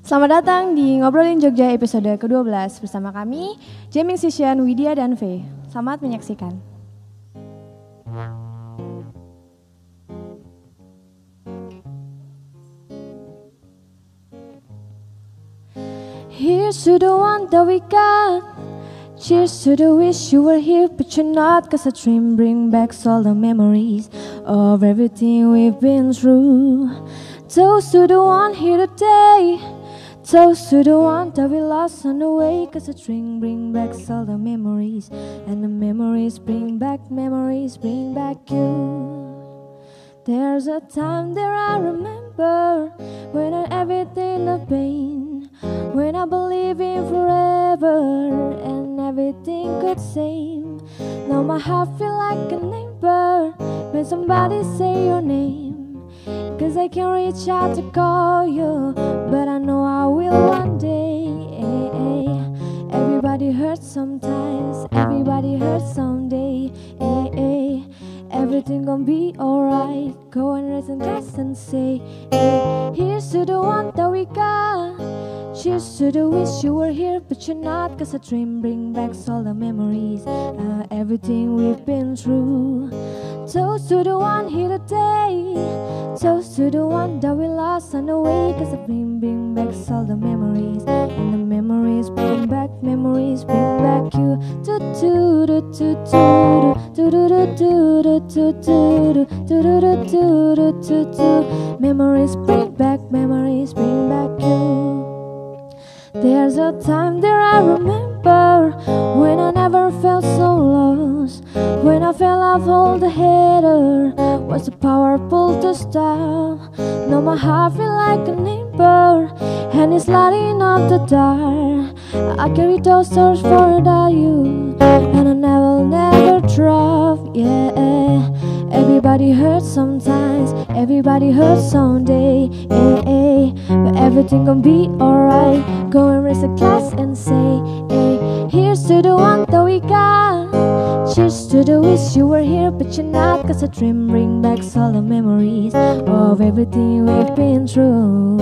Selamat datang di Ngobrolin Jogja episode ke-12 bersama kami, Jamming Session Widya dan V. Selamat menyaksikan. Here's to the one that we got. Cheers to the wish you were here, but you're not. Cause a dream bring back all the memories of everything we've been through. Toast to the one here today. Toast to the one that we lost on the way. Cause a drink bring back all the memories. And the memories bring back memories, bring back you. There's a time that I remember when I everything the pain. When I believe in forever and everything could same. Now my heart feel like a neighbor when somebody say your name. Cause I can reach out to call you, but I know I will one day. Everybody hurts sometimes, everybody hurts someday. Everything gonna be alright. Go and raise a glass and say, hey, here's to the one that we got. Cheers to the wish you were here, but you're not. Cause a dream bring back all the memories, uh, everything we've been through. Toast to the one here today. Toast to the one that we lost on the way. Cause the dream bring back all the memories. And the memories bring back memories, bring back you. Do do do do do do do do do do do do do do do do do do Memories bring back memories, bring back you. There's a time that I remember when I never felt so lost. When I fell off all the hater was the powerful to stop. Now my heart feel like a neighbor and it's lighting up the dark. I carry those stars for you and I never, never drop. Yeah, everybody hurts sometimes, everybody hurts someday. Yeah, but everything gonna be alright. Go and raise a glass and say, hey, here's to the one that we got. Cheers to the wish you were here, but you're not. Cause a dream bring back all the memories of everything we've been through.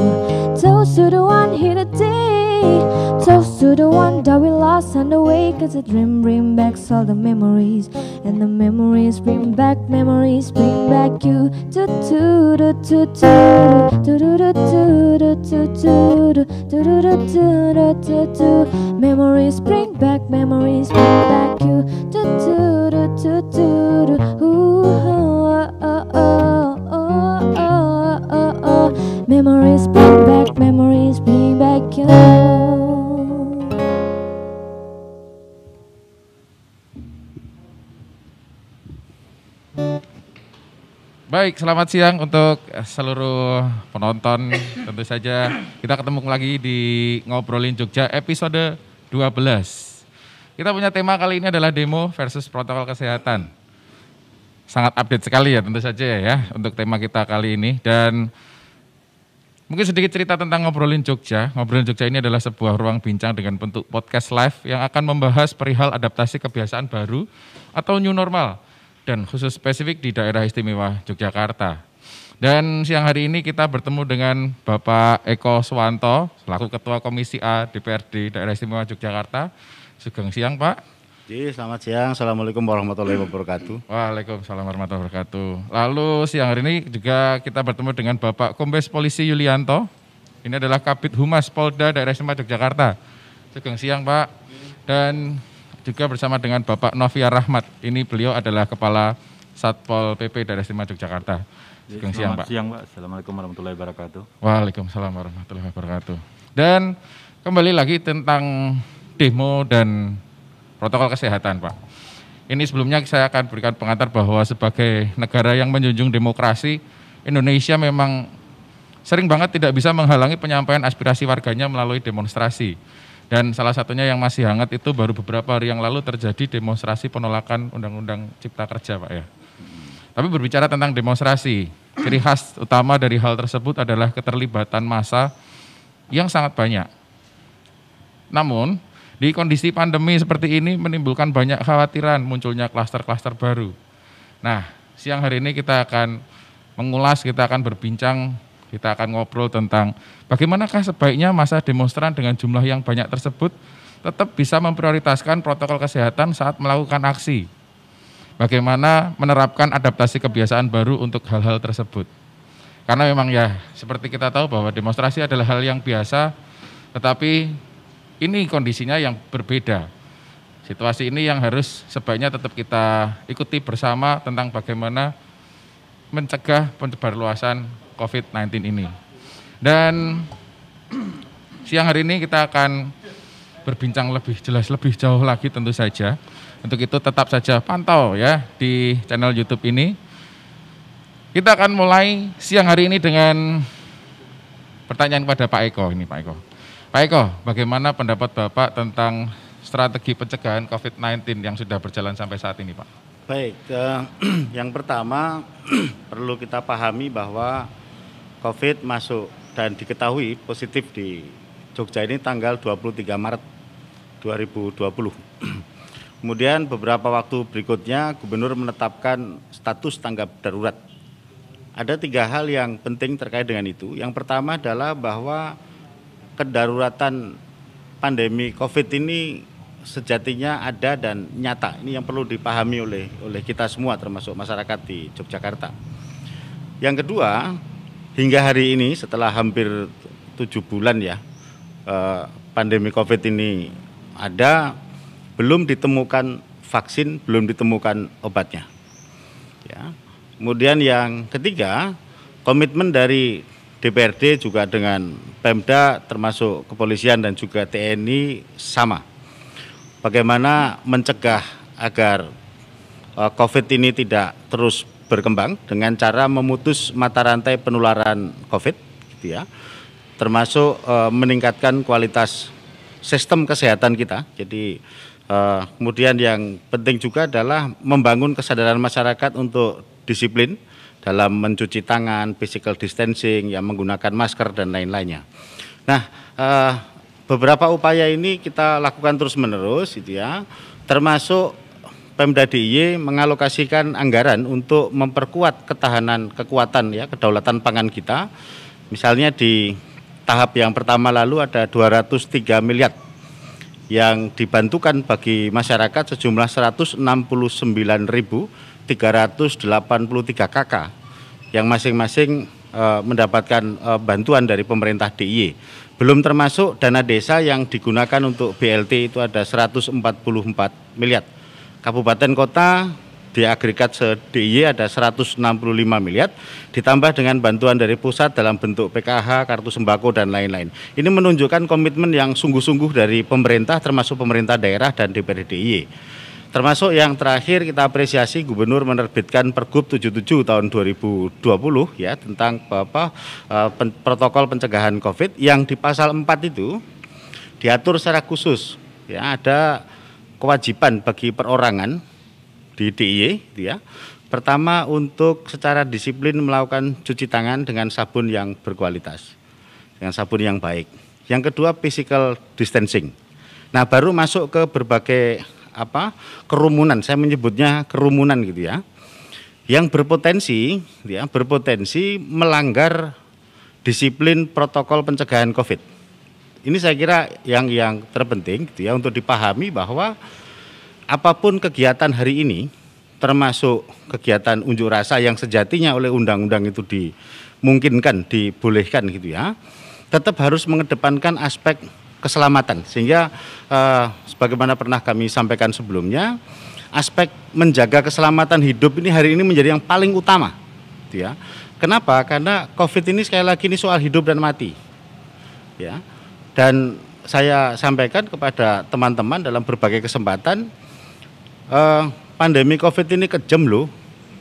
Toast to the one here today. Toast to the one that we lost on the way. Cause a dream bring back all the memories. And the memories bring back memories, bring back you. Do do do do do do do do do do do do do do do do do do Memories bring back memories, bring back Baik, selamat siang untuk seluruh penonton. Tentu saja kita ketemu lagi di Ngobrolin Jogja episode 12. Kita punya tema kali ini adalah demo versus protokol kesehatan. Sangat update sekali ya tentu saja ya untuk tema kita kali ini. Dan mungkin sedikit cerita tentang Ngobrolin Jogja. Ngobrolin Jogja ini adalah sebuah ruang bincang dengan bentuk podcast live yang akan membahas perihal adaptasi kebiasaan baru atau new normal dan khusus spesifik di daerah istimewa Yogyakarta. Dan siang hari ini kita bertemu dengan Bapak Eko Swanto, selaku Ketua Komisi A DPRD Daerah Istimewa Yogyakarta. Sugeng siang Pak. Selamat siang, Assalamualaikum warahmatullahi wabarakatuh. Waalaikumsalam warahmatullahi wabarakatuh. Lalu siang hari ini juga kita bertemu dengan Bapak Kombes Polisi Yulianto. Ini adalah Kabit Humas Polda Daerah Istimewa Yogyakarta. Sugeng siang Pak. Dan juga bersama dengan Bapak Novia Rahmat. Ini beliau adalah Kepala Satpol PP Daerah Istimewa Yogyakarta. Selamat siang, Pak. siang Pak. Assalamualaikum warahmatullahi wabarakatuh. Waalaikumsalam warahmatullahi wabarakatuh. Dan kembali lagi tentang demo dan protokol kesehatan Pak. Ini sebelumnya saya akan berikan pengantar bahwa sebagai negara yang menjunjung demokrasi, Indonesia memang sering banget tidak bisa menghalangi penyampaian aspirasi warganya melalui demonstrasi. Dan salah satunya yang masih hangat itu baru beberapa hari yang lalu terjadi demonstrasi penolakan Undang-Undang Cipta Kerja Pak ya. Tapi berbicara tentang demonstrasi, ciri khas utama dari hal tersebut adalah keterlibatan massa yang sangat banyak. Namun, di kondisi pandemi seperti ini menimbulkan banyak khawatiran munculnya klaster-klaster baru. Nah, siang hari ini kita akan mengulas, kita akan berbincang Kita akan ngobrol tentang bagaimanakah sebaiknya masa demonstran dengan jumlah yang banyak tersebut tetap bisa memprioritaskan protokol kesehatan saat melakukan aksi. Bagaimana menerapkan adaptasi kebiasaan baru untuk hal-hal tersebut. Karena memang ya seperti kita tahu bahwa demonstrasi adalah hal yang biasa, tetapi ini kondisinya yang berbeda. Situasi ini yang harus sebaiknya tetap kita ikuti bersama tentang bagaimana mencegah penyebarluasan COVID-19 ini. Dan siang hari ini kita akan berbincang lebih jelas, lebih jauh lagi tentu saja. Untuk itu tetap saja pantau ya di channel YouTube ini. Kita akan mulai siang hari ini dengan pertanyaan kepada Pak Eko ini Pak Eko. Pak Eko, bagaimana pendapat Bapak tentang strategi pencegahan COVID-19 yang sudah berjalan sampai saat ini Pak? Baik, eh, yang pertama perlu kita pahami bahwa COVID masuk dan diketahui positif di Jogja ini tanggal 23 Maret 2020. Kemudian beberapa waktu berikutnya gubernur menetapkan status tanggap darurat. Ada tiga hal yang penting terkait dengan itu. Yang pertama adalah bahwa kedaruratan pandemi COVID ini sejatinya ada dan nyata. Ini yang perlu dipahami oleh oleh kita semua termasuk masyarakat di Yogyakarta. Yang kedua, hingga hari ini setelah hampir tujuh bulan ya eh, pandemi COVID ini ada, belum ditemukan vaksin, belum ditemukan obatnya. Ya. Kemudian yang ketiga, komitmen dari DPRD juga dengan Pemda termasuk kepolisian dan juga TNI sama. Bagaimana mencegah agar eh, COVID ini tidak terus berkembang dengan cara memutus mata rantai penularan COVID, gitu ya, termasuk e, meningkatkan kualitas sistem kesehatan kita. Jadi e, kemudian yang penting juga adalah membangun kesadaran masyarakat untuk disiplin dalam mencuci tangan, physical distancing, yang menggunakan masker dan lain-lainnya. Nah, e, beberapa upaya ini kita lakukan terus menerus, gitu ya, termasuk Pemda DIY mengalokasikan anggaran untuk memperkuat ketahanan kekuatan ya kedaulatan pangan kita. Misalnya di tahap yang pertama lalu ada 203 miliar yang dibantukan bagi masyarakat sejumlah 169.383 KK yang masing-masing e, mendapatkan e, bantuan dari pemerintah DIY. Belum termasuk dana desa yang digunakan untuk BLT itu ada 144 miliar kabupaten kota di agregat se-DIY ada 165 miliar, ditambah dengan bantuan dari pusat dalam bentuk PKH, kartu sembako, dan lain-lain. Ini menunjukkan komitmen yang sungguh-sungguh dari pemerintah, termasuk pemerintah daerah dan DPRD DIY. Termasuk yang terakhir kita apresiasi Gubernur menerbitkan Pergub 77 tahun 2020 ya tentang apa pen, protokol pencegahan Covid yang di pasal 4 itu diatur secara khusus ya ada kewajiban bagi perorangan di DIY gitu ya. Pertama untuk secara disiplin melakukan cuci tangan dengan sabun yang berkualitas. Dengan sabun yang baik. Yang kedua physical distancing. Nah, baru masuk ke berbagai apa? kerumunan. Saya menyebutnya kerumunan gitu ya. Yang berpotensi gitu ya, berpotensi melanggar disiplin protokol pencegahan Covid ini saya kira yang yang terpenting gitu ya untuk dipahami bahwa apa pun kegiatan hari ini termasuk kegiatan unjuk rasa yang sejatinya oleh undang-undang itu dimungkinkan dibolehkan gitu ya tetap harus mengedepankan aspek keselamatan. Sehingga eh, sebagaimana pernah kami sampaikan sebelumnya aspek menjaga keselamatan hidup ini hari ini menjadi yang paling utama gitu ya. Kenapa? Karena covid ini sekali lagi ini soal hidup dan mati ya dan saya sampaikan kepada teman-teman dalam berbagai kesempatan, eh, pandemi COVID ini kejam loh.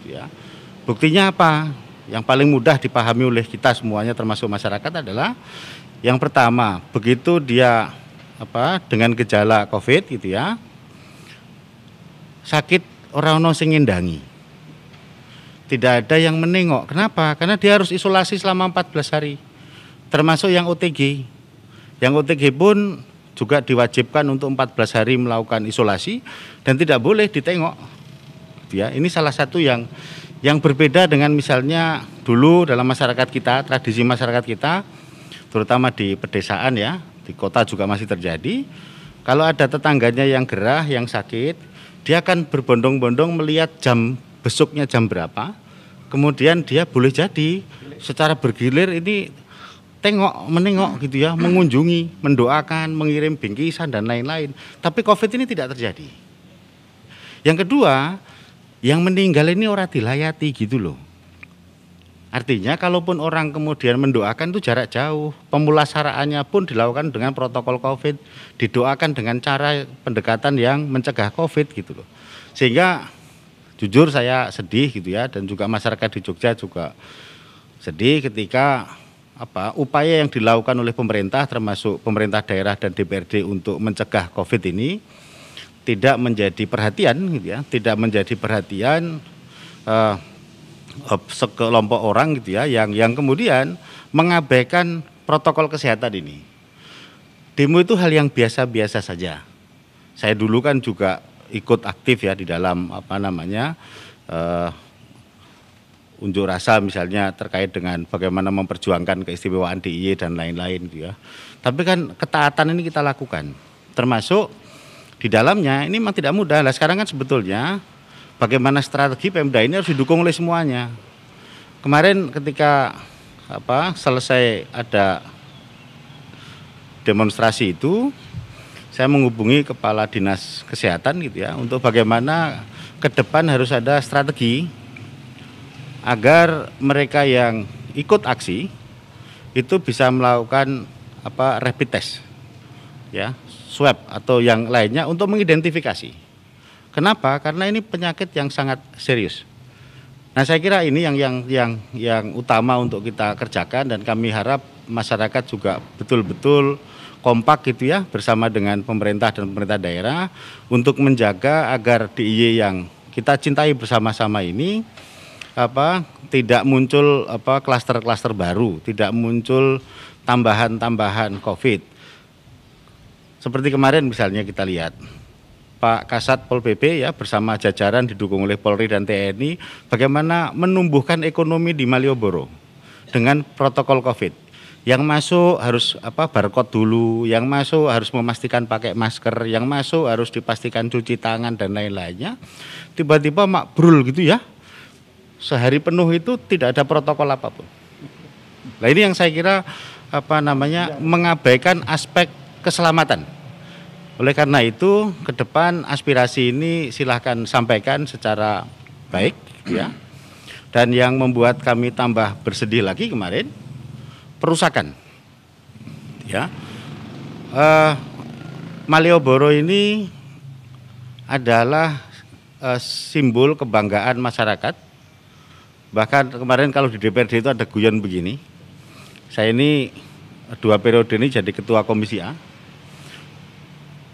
Ya. Buktinya apa? Yang paling mudah dipahami oleh kita semuanya termasuk masyarakat adalah yang pertama, begitu dia apa dengan gejala COVID gitu ya, sakit orang no sing. Tidak ada yang menengok. Kenapa? Karena dia harus isolasi selama 14 hari. Termasuk yang OTG. Yang OTG pun juga diwajibkan untuk 14 hari melakukan isolasi dan tidak boleh ditengok. Ya, ini salah satu yang Yang berbeda dengan misalnya dulu dalam masyarakat kita, tradisi masyarakat kita, terutama di pedesaan ya, di kota juga masih terjadi. Kalau ada tetangganya yang gerah, yang sakit, dia akan berbondong-bondong melihat jam besuknya jam berapa. Kemudian dia boleh jadi secara bergilir ini tengok, menengok gitu ya, mengunjungi, mendoakan, mengirim bingkisan dan lain-lain. Tapi Covid ini tidak terjadi. Yang kedua, yang meninggal ini orang dilayati gitu loh. Artinya kalaupun orang kemudian mendoakan itu jarak jauh, pemulasaraannya pun dilakukan dengan protokol Covid, didoakan dengan cara pendekatan yang mencegah Covid gitu loh. Sehingga jujur saya sedih gitu ya dan juga masyarakat di Jogja juga sedih ketika apa upaya yang dilakukan oleh pemerintah termasuk pemerintah daerah dan DPRD untuk mencegah Covid ini tidak menjadi perhatian gitu ya, tidak menjadi perhatian uh, sekelompok orang gitu ya yang yang kemudian mengabaikan protokol kesehatan ini. Demo itu hal yang biasa-biasa saja. Saya dulu kan juga ikut aktif ya di dalam apa namanya uh, unjuk rasa misalnya terkait dengan bagaimana memperjuangkan keistimewaan DIY dan lain-lain gitu ya. Tapi kan ketaatan ini kita lakukan. Termasuk di dalamnya ini memang tidak mudah. Nah, sekarang kan sebetulnya bagaimana strategi Pemda ini harus didukung oleh semuanya. Kemarin ketika apa selesai ada demonstrasi itu saya menghubungi kepala dinas kesehatan gitu ya untuk bagaimana ke depan harus ada strategi agar mereka yang ikut aksi itu bisa melakukan apa rapid test ya swab atau yang lainnya untuk mengidentifikasi. Kenapa? Karena ini penyakit yang sangat serius. Nah, saya kira ini yang yang yang yang utama untuk kita kerjakan dan kami harap masyarakat juga betul-betul kompak gitu ya bersama dengan pemerintah dan pemerintah daerah untuk menjaga agar DIY yang kita cintai bersama-sama ini apa tidak muncul apa klaster-klaster baru, tidak muncul tambahan-tambahan Covid. Seperti kemarin misalnya kita lihat Pak Kasat Pol PP ya bersama jajaran didukung oleh Polri dan TNI bagaimana menumbuhkan ekonomi di Malioboro dengan protokol Covid. Yang masuk harus apa barcode dulu, yang masuk harus memastikan pakai masker, yang masuk harus dipastikan cuci tangan dan lain-lainnya. Tiba-tiba makbrul gitu ya, sehari penuh itu tidak ada protokol apa pun. Nah ini yang saya kira apa namanya mengabaikan aspek keselamatan. Oleh karena itu ke depan aspirasi ini silahkan sampaikan secara baik ya. Dan yang membuat kami tambah bersedih lagi kemarin perusakan. Ya. Uh, Malioboro ini adalah uh, simbol kebanggaan masyarakat Bahkan kemarin kalau di DPRD itu ada guyon begini. Saya ini dua periode ini jadi ketua komisi A.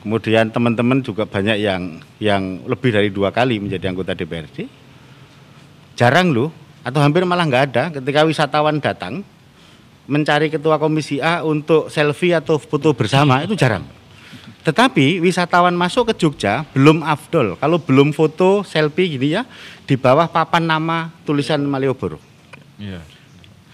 Kemudian teman-teman juga banyak yang yang lebih dari dua kali menjadi anggota DPRD. Jarang loh, atau hampir malah nggak ada ketika wisatawan datang mencari ketua komisi A untuk selfie atau foto bersama itu jarang. Tetapi wisatawan masuk ke Jogja belum afdol. Kalau belum foto selfie gini ya, di bawah papan nama tulisan Malioboro. Iya.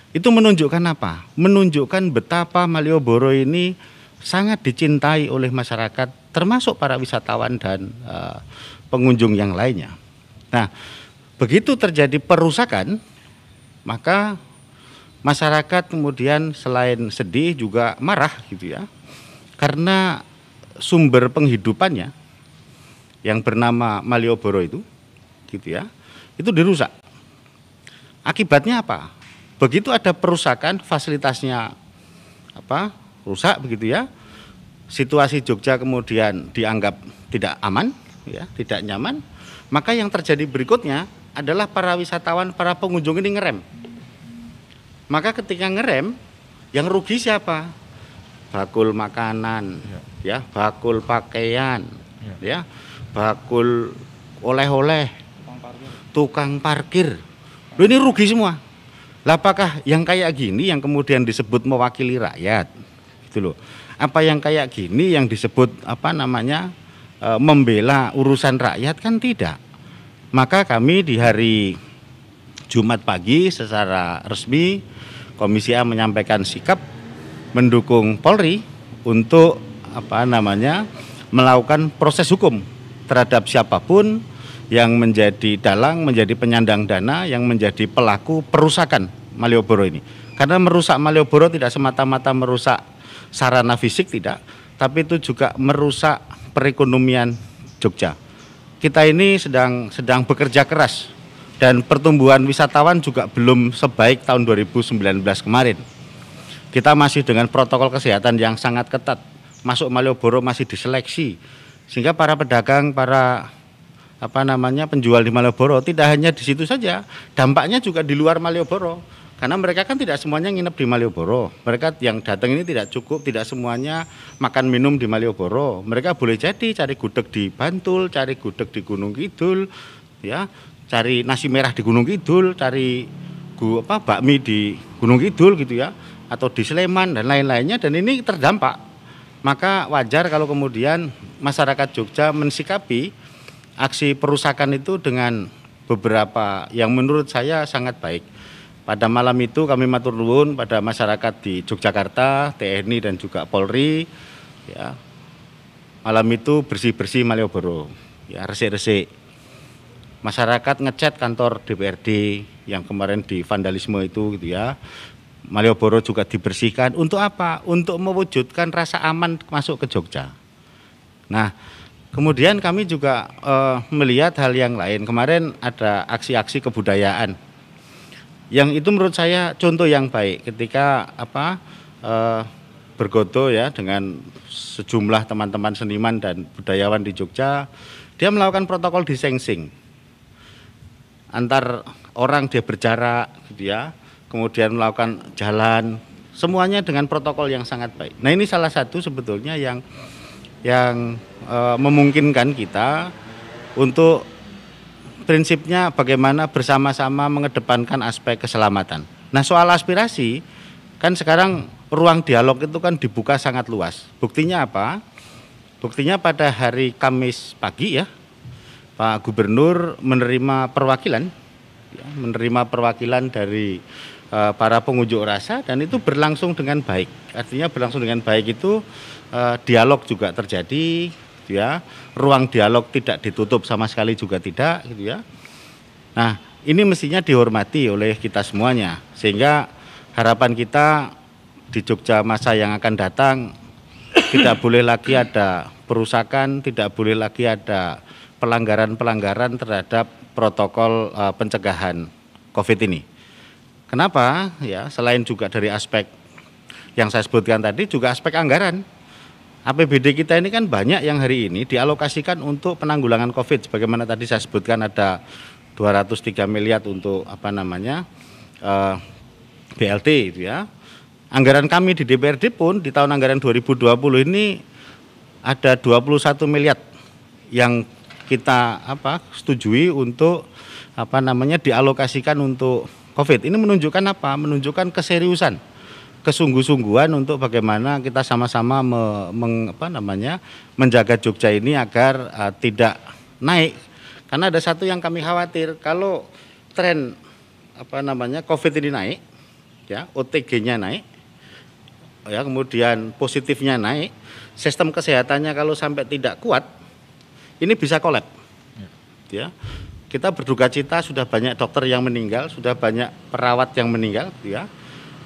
Itu menunjukkan apa? Menunjukkan betapa Malioboro ini sangat dicintai oleh masyarakat, termasuk para wisatawan dan uh, pengunjung yang lainnya. Nah, begitu terjadi perusakan, maka masyarakat kemudian selain sedih juga marah gitu ya. Karena sumber penghidupannya yang bernama Malioboro itu gitu ya itu dirusak. Akibatnya apa? Begitu ada perusakan fasilitasnya apa rusak begitu ya situasi Jogja kemudian dianggap tidak aman ya tidak nyaman maka yang terjadi berikutnya adalah para wisatawan para pengunjung ini ngerem. Maka ketika ngerem yang rugi siapa bakul makanan, ya, ya bakul pakaian, ya, ya bakul oleh-oleh, tukang parkir. Loh, ini rugi semua. Lah apakah yang kayak gini yang kemudian disebut mewakili rakyat? Gitu loh. Apa yang kayak gini yang disebut apa namanya? E, membela urusan rakyat kan tidak. Maka kami di hari Jumat pagi secara resmi Komisi A menyampaikan sikap mendukung Polri untuk apa namanya melakukan proses hukum terhadap siapa pun yang menjadi dalang, menjadi penyandang dana, yang menjadi pelaku perusakan Malioboro ini. Karena merusak Malioboro tidak semata-mata merusak sarana fisik tidak, tapi itu juga merusak perekonomian Jogja. Kita ini sedang sedang bekerja keras dan pertumbuhan wisatawan juga belum sebaik tahun 2019 kemarin. Kita masih dengan protokol kesehatan yang sangat ketat. Masuk Malioboro masih diseleksi. Sehingga para pedagang, para apa namanya penjual di Malioboro tidak hanya di situ saja, dampaknya juga di luar Malioboro karena mereka kan tidak semuanya nginep di Malioboro. Mereka yang datang ini tidak cukup, tidak semuanya makan minum di Malioboro. Mereka boleh jadi cari gudeg di Bantul, cari gudeg di Gunung Kidul, ya, cari nasi merah di Gunung Kidul, cari gu, apa bakmi di Gunung Kidul gitu ya, atau di Sleman dan lain-lainnya dan ini terdampak. Maka wajar kalau kemudian masyarakat Jogja mensikapi aksi perusakan itu dengan beberapa yang menurut saya sangat baik pada malam itu kami matur nuwun pada masyarakat di Yogyakarta, TNI dan juga Polri ya. Malam itu bersih-bersih Malioboro, ya resik-resik. Masyarakat ngecat kantor DPRD yang kemarin di vandalisme itu gitu ya. Malioboro juga dibersihkan untuk apa? Untuk mewujudkan rasa aman masuk ke Jogja. Nah, kemudian kami juga uh, melihat hal yang lain. Kemarin ada aksi-aksi kebudayaan yang itu menurut saya contoh yang baik ketika apa eh, bergoto ya dengan sejumlah teman-teman seniman dan budayawan di Jogja dia melakukan protokol distancing antar orang dia berjarak gitu ya kemudian melakukan jalan semuanya dengan protokol yang sangat baik nah ini salah satu sebetulnya yang yang e, memungkinkan kita untuk prinsipnya bagaimana bersama-sama mengedepankan aspek keselamatan. Nah soal aspirasi, kan sekarang ruang dialog itu kan dibuka sangat luas. Buktinya apa? Buktinya pada hari Kamis pagi ya, Pak Gubernur menerima perwakilan, ya, menerima perwakilan dari uh, para pengunjuk rasa dan itu berlangsung dengan baik. Artinya berlangsung dengan baik itu uh, dialog juga terjadi, gitu ya. Ruang dialog tidak ditutup sama sekali juga tidak gitu ya. Nah, ini mestinya dihormati oleh kita semuanya sehingga harapan kita di Jogja masa yang akan datang tidak boleh lagi ada perusakan, tidak boleh lagi ada pelanggaran-pelanggaran terhadap protokol uh, pencegahan Covid ini. Kenapa? Ya, selain juga dari aspek yang saya sebutkan tadi juga aspek anggaran APBD kita ini kan banyak yang hari ini dialokasikan untuk penanggulangan COVID. Sebagaimana tadi saya sebutkan ada 203 miliar untuk apa namanya eh, BLT itu ya. Anggaran kami di DPRD pun di tahun anggaran 2020 ini ada 21 miliar yang kita apa setujui untuk apa namanya dialokasikan untuk COVID. Ini menunjukkan apa? Menunjukkan keseriusan kesungguh-sungguhan untuk bagaimana kita sama-sama me, meng, apa namanya menjaga Jogja ini agar uh, tidak naik karena ada satu yang kami khawatir kalau tren apa namanya COVID ini naik ya OTG-nya naik ya kemudian positifnya naik sistem kesehatannya kalau sampai tidak kuat ini bisa kolab ya. Kita berduka cita sudah banyak dokter yang meninggal sudah banyak perawat yang meninggal ya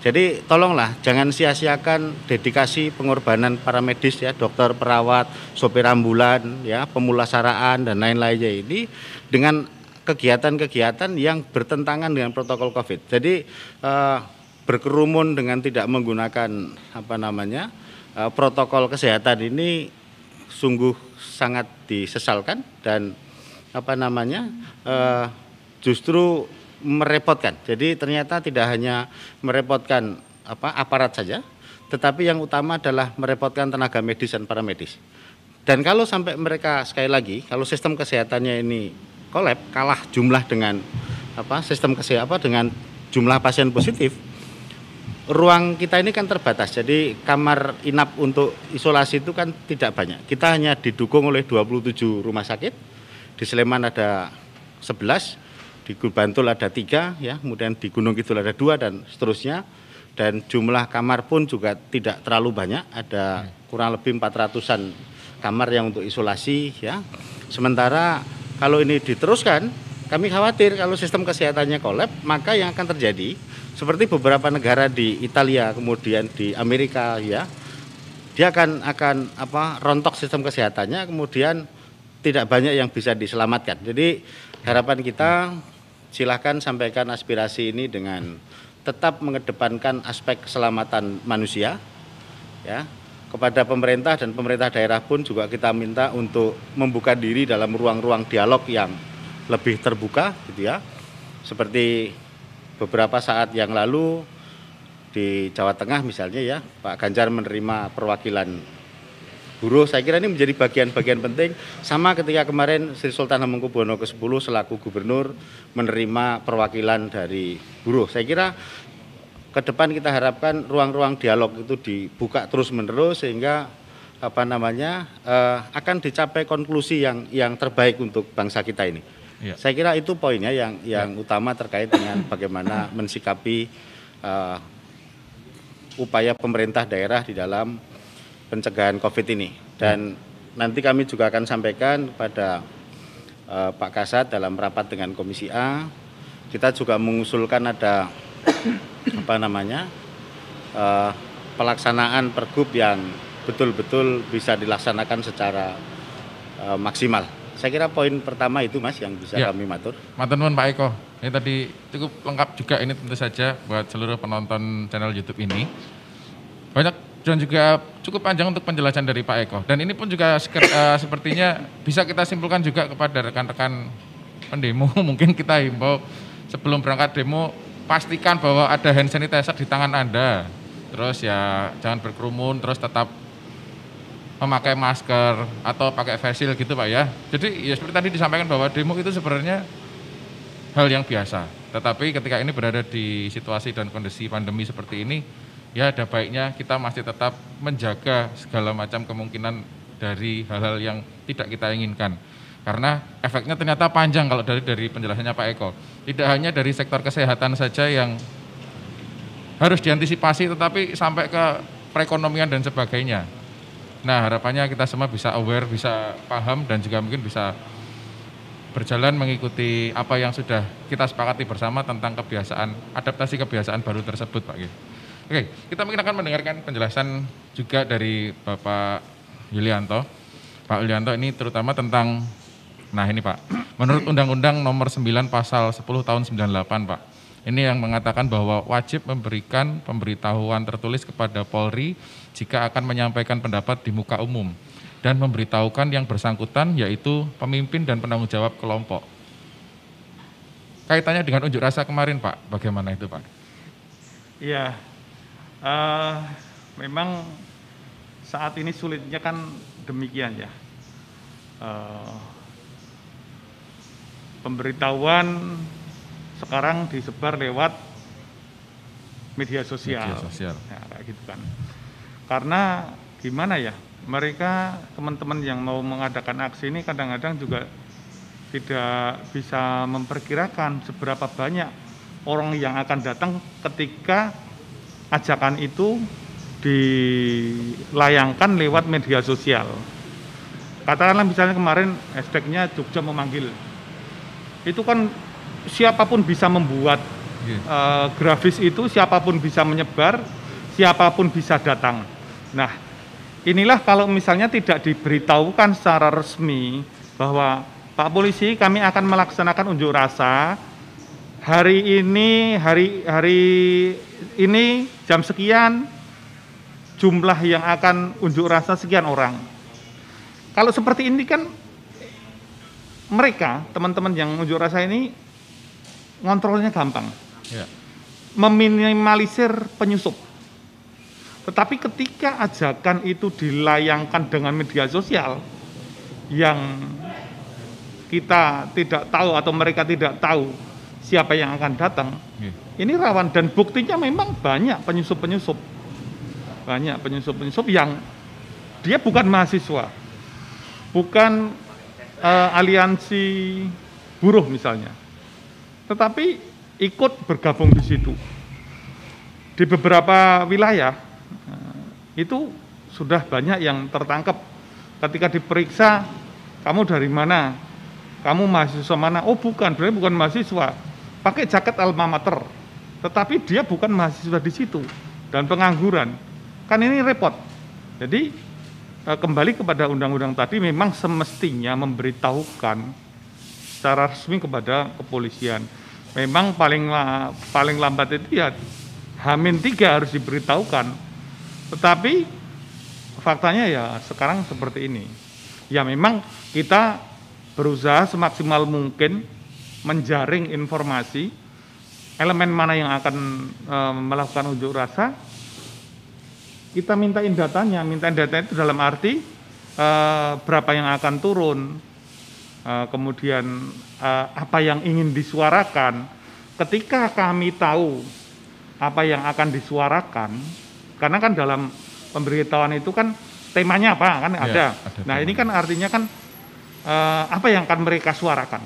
jadi tolonglah jangan sia-siakan dedikasi pengorbanan para medis ya, dokter, perawat, sopir ambulan, ya, pemulasaraan dan lain-lainnya ini dengan kegiatan-kegiatan yang bertentangan dengan protokol Covid. Jadi eh, berkerumun dengan tidak menggunakan apa namanya eh, protokol kesehatan ini sungguh sangat disesalkan dan apa namanya eh, justru merepotkan. Jadi ternyata tidak hanya merepotkan apa aparat saja, tetapi yang utama adalah merepotkan tenaga medis dan para medis. Dan kalau sampai mereka sekali lagi, kalau sistem kesehatannya ini kolab, kalah jumlah dengan apa sistem kesehatan apa dengan jumlah pasien positif, ruang kita ini kan terbatas. Jadi kamar inap untuk isolasi itu kan tidak banyak. Kita hanya didukung oleh 27 rumah sakit. Di Sleman ada 11, di Bantul ada tiga, ya, kemudian di Gunung Kidul ada dua dan seterusnya. Dan jumlah kamar pun juga tidak terlalu banyak, ada kurang lebih 400-an kamar yang untuk isolasi, ya. Sementara kalau ini diteruskan, kami khawatir kalau sistem kesehatannya kolab, maka yang akan terjadi seperti beberapa negara di Italia, kemudian di Amerika, ya, dia akan akan apa rontok sistem kesehatannya, kemudian tidak banyak yang bisa diselamatkan. Jadi harapan kita silahkan sampaikan aspirasi ini dengan tetap mengedepankan aspek keselamatan manusia ya kepada pemerintah dan pemerintah daerah pun juga kita minta untuk membuka diri dalam ruang-ruang dialog yang lebih terbuka gitu ya seperti beberapa saat yang lalu di Jawa Tengah misalnya ya Pak Ganjar menerima perwakilan buruh saya kira ini menjadi bagian-bagian penting sama ketika kemarin Sri Sultan Hamengkubuwono ke-10 selaku gubernur menerima perwakilan dari buruh saya kira ke depan kita harapkan ruang-ruang dialog itu dibuka terus-menerus sehingga apa namanya eh, akan dicapai konklusi yang yang terbaik untuk bangsa kita ini. Ya. Saya kira itu poinnya yang yang ya. utama terkait dengan bagaimana mensikapi uh, upaya pemerintah daerah di dalam pencegahan COVID ini. Dan nanti kami juga akan sampaikan kepada uh, Pak Kasat dalam rapat dengan Komisi A. Kita juga mengusulkan ada apa namanya uh, pelaksanaan pergub yang betul-betul bisa dilaksanakan secara uh, maksimal. Saya kira poin pertama itu Mas yang bisa ya. kami matur. Nuwun Pak Eko. Ini tadi cukup lengkap juga ini tentu saja buat seluruh penonton channel YouTube ini. Banyak dan juga cukup panjang untuk penjelasan dari Pak Eko. Dan ini pun juga uh, sepertinya bisa kita simpulkan juga kepada rekan-rekan pendemo. Mungkin kita himbau sebelum berangkat demo pastikan bahwa ada hand sanitizer di tangan Anda. Terus ya jangan berkerumun, terus tetap memakai masker atau pakai face gitu Pak ya. Jadi ya seperti tadi disampaikan bahwa demo itu sebenarnya hal yang biasa. Tetapi ketika ini berada di situasi dan kondisi pandemi seperti ini, ya ada baiknya kita masih tetap menjaga segala macam kemungkinan dari hal-hal yang tidak kita inginkan. Karena efeknya ternyata panjang kalau dari dari penjelasannya Pak Eko. Tidak hanya dari sektor kesehatan saja yang harus diantisipasi tetapi sampai ke perekonomian dan sebagainya. Nah, harapannya kita semua bisa aware, bisa paham dan juga mungkin bisa berjalan mengikuti apa yang sudah kita sepakati bersama tentang kebiasaan adaptasi kebiasaan baru tersebut, Pak. Oke, kita mungkin akan mendengarkan penjelasan juga dari Bapak Yulianto. Pak Yulianto ini terutama tentang, nah ini Pak, menurut Undang-Undang nomor 9 pasal 10 tahun 98 Pak, ini yang mengatakan bahwa wajib memberikan pemberitahuan tertulis kepada Polri jika akan menyampaikan pendapat di muka umum dan memberitahukan yang bersangkutan yaitu pemimpin dan penanggung jawab kelompok. Kaitannya dengan unjuk rasa kemarin Pak, bagaimana itu Pak? Iya, Uh, memang saat ini sulitnya kan demikian ya. Uh, pemberitahuan sekarang disebar lewat media sosial. Media sosial. Ya, kayak gitu kan. Karena gimana ya? Mereka teman-teman yang mau mengadakan aksi ini kadang-kadang juga tidak bisa memperkirakan seberapa banyak orang yang akan datang ketika ajakan itu dilayangkan lewat media sosial. Katakanlah misalnya kemarin hashtagnya Jogja memanggil. Itu kan siapa pun bisa membuat yeah. Uh, grafis itu, siapa pun bisa menyebar, siapa pun bisa datang. Nah, inilah kalau misalnya tidak diberitahukan secara resmi bahwa Pak Polisi kami akan melaksanakan unjuk rasa hari ini hari hari ini jam sekian jumlah yang akan unjuk rasa sekian orang. Kalau seperti ini kan mereka teman-teman yang unjuk rasa ini ngontrolnya gampang, ya. meminimalisir penyusup. Tetapi ketika ajakan itu dilayangkan dengan media sosial yang kita tidak tahu atau mereka tidak tahu siapa yang akan datang. Yeah. Ini rawan dan buktinya memang banyak penyusup-penyusup. Banyak penyusup-penyusup yang dia bukan mahasiswa. Bukan uh, aliansi buruh misalnya. tetapi ikut bergabung di situ. Di beberapa wilayah eh, itu sudah banyak yang tertangkap. Ketika diperiksa, kamu dari mana? Kamu mahasiswa mana? Oh bukan, berarti bukan mahasiswa. Pakai jaket alma mater, tetapi dia bukan mahasiswa di situ dan pengangguran. Kan ini repot. Jadi eh, kembali kepada undang-undang tadi memang semestinya memberitahukan secara resmi kepada kepolisian. Memang paling paling lambat itu ya Hamin tiga harus diberitahukan. Tetapi faktanya ya sekarang seperti ini. Ya memang kita berusaha semaksimal mungkin menjaring informasi elemen mana yang akan e, melakukan unjuk rasa kita mintain datanya mintain datanya itu dalam arti e, berapa yang akan turun e, kemudian e, apa yang ingin disuarakan ketika kami tahu apa yang akan disuarakan karena kan dalam pemberitahuan itu kan temanya apa kan ya, ada. ada nah ini kan artinya kan uh, apa yang akan mereka suarakan.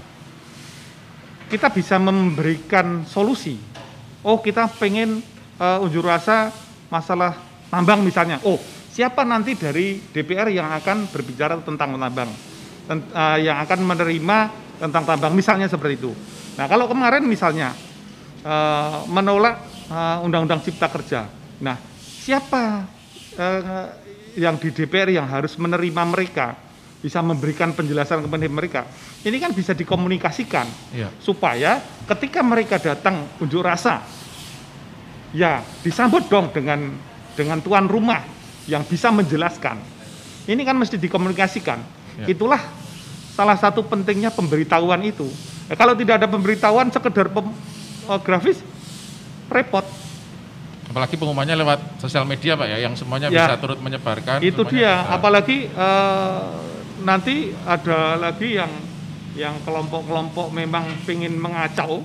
Kita bisa memberikan solusi. Oh, kita pengen uh, unjuk rasa masalah tambang misalnya. Oh, siapa nanti dari DPR yang akan berbicara tentang tambang, Tent, uh, yang akan menerima tentang tambang, misalnya seperti itu. Nah, kalau kemarin misalnya uh, menolak Undang-Undang uh, Cipta Kerja, nah siapa uh, yang di DPR yang harus menerima mereka? Bisa memberikan penjelasan kepada mereka. Ini kan bisa dikomunikasikan ya. supaya ketika mereka datang unjuk rasa, ya disambut dong dengan dengan tuan rumah yang bisa menjelaskan. Ini kan mesti dikomunikasikan. Ya. Itulah salah satu pentingnya pemberitahuan itu. Ya, kalau tidak ada pemberitahuan sekedar pem, uh, grafis, repot. Apalagi pengumumannya lewat sosial media pak ya, yang semuanya ya, bisa turut menyebarkan. Itu dia. Bisa. Apalagi uh, nanti ada lagi yang yang kelompok-kelompok memang ingin mengacau,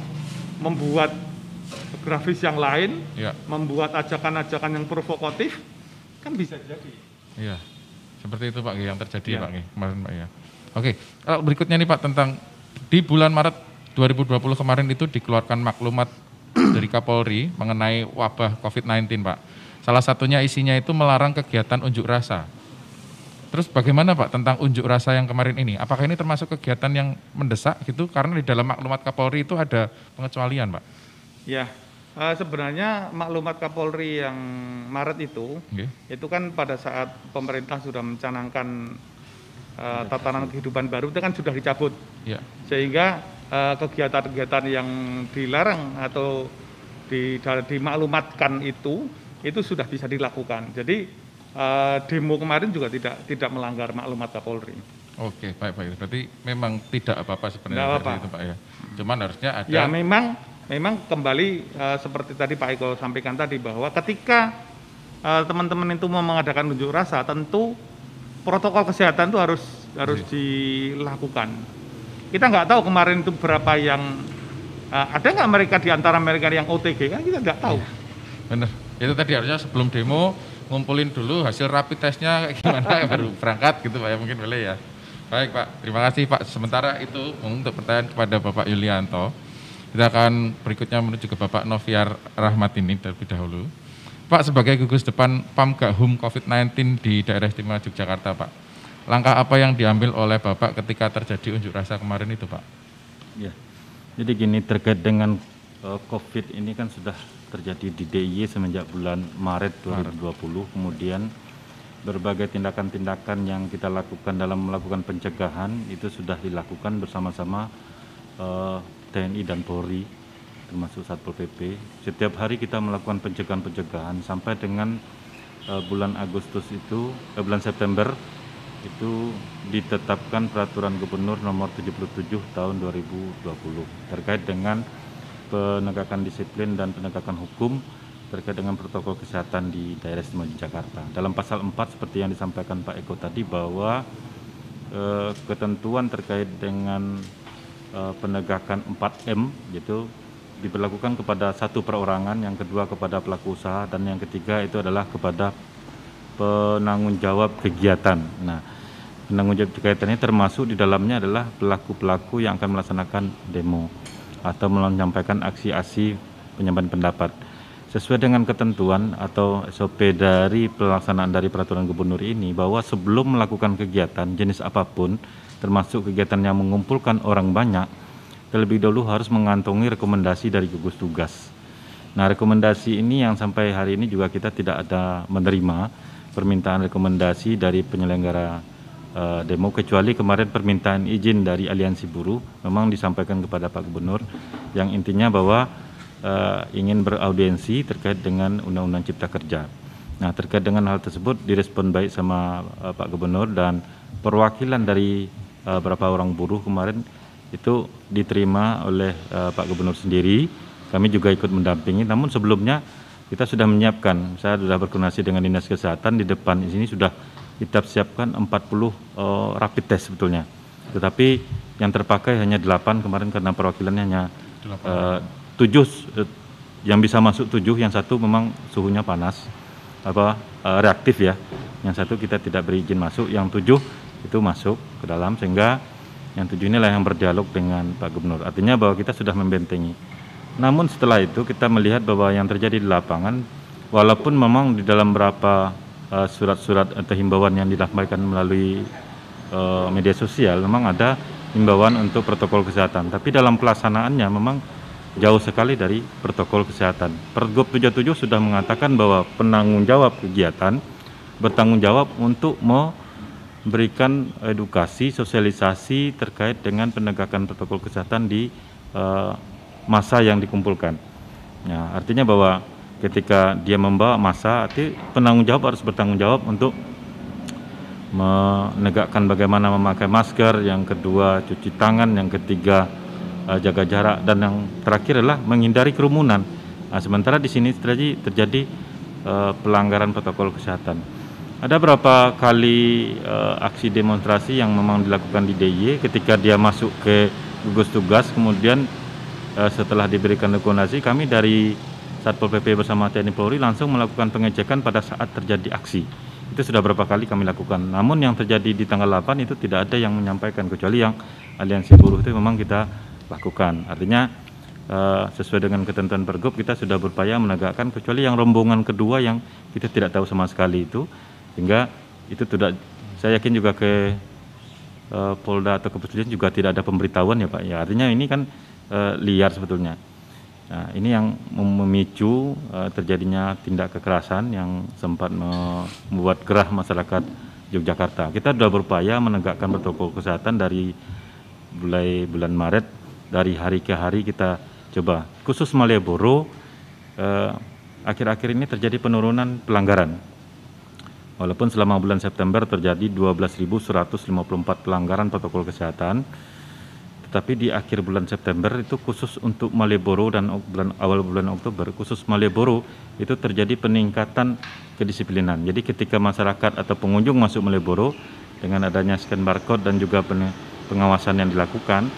membuat grafis yang lain, ya. membuat ajakan-ajakan yang provokatif, kan bisa jadi. Iya, seperti itu Pak yang terjadi ya. Pak kemarin Pak ya. Oke, berikutnya nih Pak tentang di bulan Maret 2020 kemarin itu dikeluarkan maklumat dari Kapolri mengenai wabah COVID-19 Pak. Salah satunya isinya itu melarang kegiatan unjuk rasa Terus bagaimana Pak tentang unjuk rasa yang kemarin ini? Apakah ini termasuk kegiatan yang mendesak gitu? Karena di dalam maklumat Kapolri itu ada pengecualian Pak. Ya, uh, sebenarnya maklumat Kapolri yang Maret itu, okay. itu kan pada saat pemerintah sudah mencanangkan uh, tatanan kehidupan baru itu kan sudah dicabut. Ya. Sehingga uh, kegiatan-kegiatan yang dilarang atau di, dimaklumatkan itu, itu sudah bisa dilakukan. Jadi uh, demo kemarin juga tidak tidak melanggar maklumat Kapolri. Oke, baik baik. Berarti memang tidak apa-apa sebenarnya apa. itu Pak ya. Cuman harusnya ada Ya memang memang kembali uh, seperti tadi Pak Eko sampaikan tadi bahwa ketika uh, teman-teman itu mau mengadakan unjuk rasa tentu protokol kesehatan itu harus harus iya. dilakukan. Kita nggak tahu kemarin itu berapa yang uh, ada nggak mereka di antara mereka yang OTG kan kita nggak tahu. Benar. Itu tadi harusnya sebelum demo ngumpulin dulu hasil rapid testnya gimana baru berangkat gitu Pak ya mungkin boleh ya. Baik Pak, terima kasih Pak. Sementara itu untuk pertanyaan kepada Bapak Yulianto, kita akan berikutnya menuju ke Bapak Noviar Rahmat ini terlebih dahulu. Pak sebagai gugus depan Pamgahum COVID-19 di daerah istimewa Yogyakarta Pak, langkah apa yang diambil oleh Bapak ketika terjadi unjuk rasa kemarin itu Pak? Ya, jadi gini terkait dengan uh, COVID ini kan sudah terjadi di DIY semenjak bulan Maret 2020 Maret. kemudian berbagai tindakan-tindakan yang kita lakukan dalam melakukan pencegahan itu sudah dilakukan bersama-sama uh, eh, TNI dan Polri termasuk Satpol PP setiap hari kita melakukan pencegahan-pencegahan sampai dengan uh, bulan Agustus itu uh, bulan September itu ditetapkan peraturan gubernur nomor 77 tahun 2020 terkait dengan penegakan disiplin dan penegakan hukum terkait dengan protokol kesehatan di daerah istimewa Jakarta. Dalam pasal 4 seperti yang disampaikan Pak Eko tadi bahwa eh, ketentuan terkait dengan eh, penegakan 4M gitu diberlakukan kepada satu perorangan, yang kedua kepada pelaku usaha dan yang ketiga itu adalah kepada penanggung jawab kegiatan. Nah, penanggung jawab kegiatan ini termasuk di dalamnya adalah pelaku-pelaku yang akan melaksanakan demo. Atau menyampaikan aksi-aksi penyampaian pendapat sesuai dengan ketentuan atau SOP dari pelaksanaan dari peraturan gubernur ini bahwa sebelum melakukan kegiatan jenis apa pun termasuk kegiatan yang mengumpulkan orang banyak terlebih dahulu harus mengantongi rekomendasi dari gugus tugas. Nah, rekomendasi ini yang sampai hari ini juga kita tidak ada menerima permintaan rekomendasi dari penyelenggara uh, demo kecuali kemarin permintaan izin dari aliansi buruh memang disampaikan kepada Pak Gubernur yang intinya bahwa uh, ingin beraudiensi terkait dengan Undang-Undang Cipta Kerja. Nah, terkait dengan hal tersebut direspon baik sama uh, Pak Gubernur dan perwakilan dari uh, beberapa orang buruh kemarin itu diterima oleh uh, Pak Gubernur sendiri kami juga ikut mendampingi. Namun sebelumnya kita sudah menyiapkan, saya sudah berkoordinasi dengan Dinas Kesehatan di depan di sini sudah kita siapkan 40 uh, rapid test sebetulnya. Tetapi yang terpakai hanya 8 kemarin karena perwakilannya hanya uh, 7 uh, yang bisa masuk 7, yang satu memang suhunya panas apa uh, reaktif ya. Yang satu kita tidak berizin masuk, yang 7 itu masuk ke dalam sehingga yang tujuh inilah yang berdialog dengan Pak Gubernur. Artinya bahwa kita sudah membentengi. Namun setelah itu kita melihat bahwa yang terjadi di lapangan, walaupun memang di dalam beberapa uh, surat-surat atau himbauan yang disampaikan melalui uh, media sosial, memang ada himbauan untuk protokol kesehatan. Tapi dalam pelaksanaannya memang jauh sekali dari protokol kesehatan. Pergub 77 sudah mengatakan bahwa penanggung jawab kegiatan bertanggung jawab untuk memberikan edukasi, sosialisasi terkait dengan penegakan protokol kesehatan di uh, masa yang dikumpulkan. Ya, artinya bahwa ketika dia membawa masa, arti penanggung jawab harus bertanggung jawab untuk menegakkan bagaimana memakai masker, yang kedua cuci tangan, yang ketiga uh, jaga jarak, dan yang terakhir adalah menghindari kerumunan. Nah, sementara di sini terjadi terjadi uh, pelanggaran protokol kesehatan. Ada berapa kali uh, aksi demonstrasi yang memang dilakukan di DIY ketika dia masuk ke gugus tugas, kemudian uh, setelah diberikan rekomendasi kami dari Satpol PP bersama TNI Polri langsung melakukan pengecekan pada saat terjadi aksi. Itu sudah berapa kali kami lakukan. Namun yang terjadi di tanggal 8 itu tidak ada yang menyampaikan kecuali yang aliansi buruh itu memang kita lakukan. Artinya uh, sesuai dengan ketentuan pergub kita sudah berupaya menegakkan kecuali yang rombongan kedua yang kita tidak tahu sama sekali itu hingga itu tidak saya yakin juga ke uh, Polda atau kepolisian juga tidak ada pemberitahuan ya Pak. Ya artinya ini kan uh, liar sebetulnya. Nah, ini yang memicu uh, terjadinya tindak kekerasan yang sempat membuat gerah masyarakat Yogyakarta. Kita sudah berupaya menegakkan protokol kesehatan dari mulai bulan Maret, dari hari ke hari kita coba. Khusus Malioboro, uh, akhir-akhir ini terjadi penurunan pelanggaran. Walaupun selama bulan September terjadi 12.154 pelanggaran protokol kesehatan, tapi di akhir bulan September itu khusus untuk Malioboro dan bulan awal bulan Oktober khusus Malioboro itu terjadi peningkatan kedisiplinan. Jadi ketika masyarakat atau pengunjung masuk Malioboro dengan adanya scan barcode dan juga pengawasan yang dilakukan,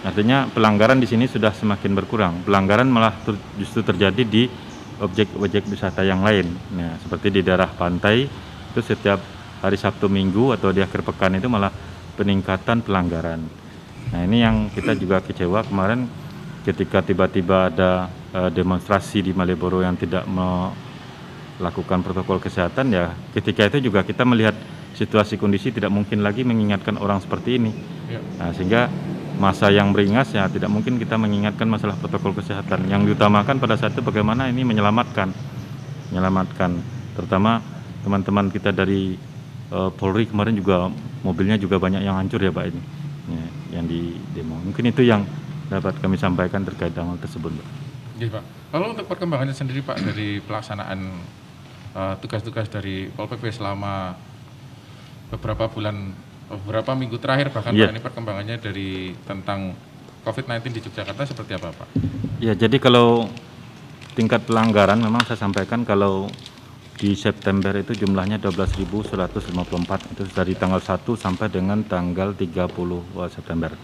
artinya pelanggaran di sini sudah semakin berkurang. Pelanggaran malah ter, justru terjadi di objek-objek wisata yang lain. Nah, seperti di daerah pantai itu setiap hari Sabtu Minggu atau di akhir pekan itu malah peningkatan pelanggaran. Nah ini yang kita juga kecewa kemarin ketika tiba-tiba ada uh, demonstrasi di Malioboro yang tidak melakukan protokol kesehatan ya ketika itu juga kita melihat situasi kondisi tidak mungkin lagi mengingatkan orang seperti ini. Ya. Nah, sehingga masa yang beringas ya tidak mungkin kita mengingatkan masalah protokol kesehatan. Yang diutamakan pada saat itu bagaimana ini menyelamatkan, menyelamatkan terutama teman-teman kita dari uh, Polri kemarin juga mobilnya juga banyak yang hancur ya Pak ini ya, yang di demo. Mungkin itu yang dapat kami sampaikan terkait dengan tersebut, Pak. Ya, Pak. Lalu untuk perkembangannya sendiri, Pak, dari pelaksanaan uh, tugas-tugas dari Pol PP selama beberapa bulan, beberapa minggu terakhir, bahkan ya. Pak, ini perkembangannya dari tentang COVID-19 di Yogyakarta seperti apa, Pak? Ya, jadi kalau tingkat pelanggaran memang saya sampaikan kalau di September itu jumlahnya 12.154 itu dari tanggal 1 sampai dengan tanggal 30 September.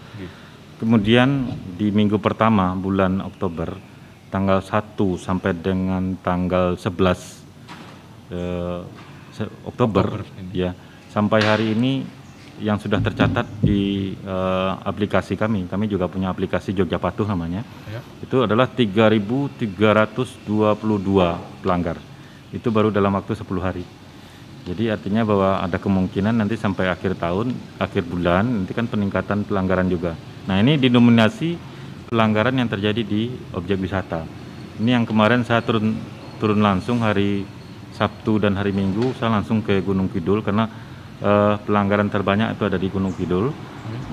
Kemudian di minggu pertama bulan Oktober tanggal 1 sampai dengan tanggal 11 eh, Oktober, Oktober ya sampai hari ini yang sudah tercatat di uh, aplikasi kami. Kami juga punya aplikasi Jogja Patuh namanya. Ya. Itu adalah 3.322 pelanggar. Itu baru dalam waktu 10 hari. Jadi artinya bahwa ada kemungkinan nanti sampai akhir tahun, akhir bulan nanti kan peningkatan pelanggaran juga. Nah ini dinominasi pelanggaran yang terjadi di objek wisata. Ini yang kemarin saya turun turun langsung hari Sabtu dan hari Minggu saya langsung ke Gunung Kidul karena uh, pelanggaran terbanyak itu ada di Gunung Kidul.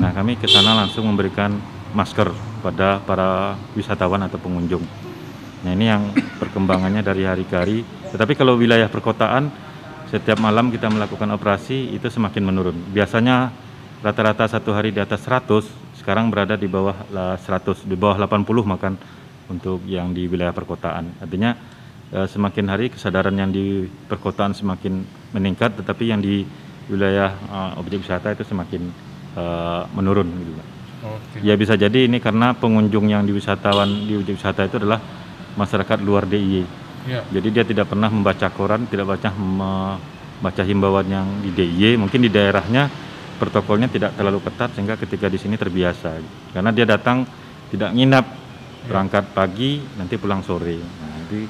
Nah kami ke sana langsung memberikan masker pada para wisatawan atau pengunjung. Nah ini yang perkembangannya dari hari ke hari. Tetapi kalau wilayah perkotaan setiap malam kita melakukan operasi itu semakin menurun. Biasanya rata-rata satu hari di atas 100, sekarang berada di bawah 100, di bawah 80 makan untuk yang di wilayah perkotaan. Artinya eh, semakin hari kesadaran yang di perkotaan semakin meningkat, tetapi yang di wilayah uh, objek wisata itu semakin menurun. Gitu. Oke. Ya bisa jadi ini karena pengunjung yang di wisatawan di objek wisata itu adalah masyarakat luar DIY Ya. Jadi dia tidak pernah membaca koran, tidak baca membaca himbauan yang di DIY. Mungkin di daerahnya protokolnya tidak terlalu ketat sehingga ketika di sini terbiasa. Karena dia datang tidak nginap, ya. berangkat pagi, nanti pulang sore. Nah, jadi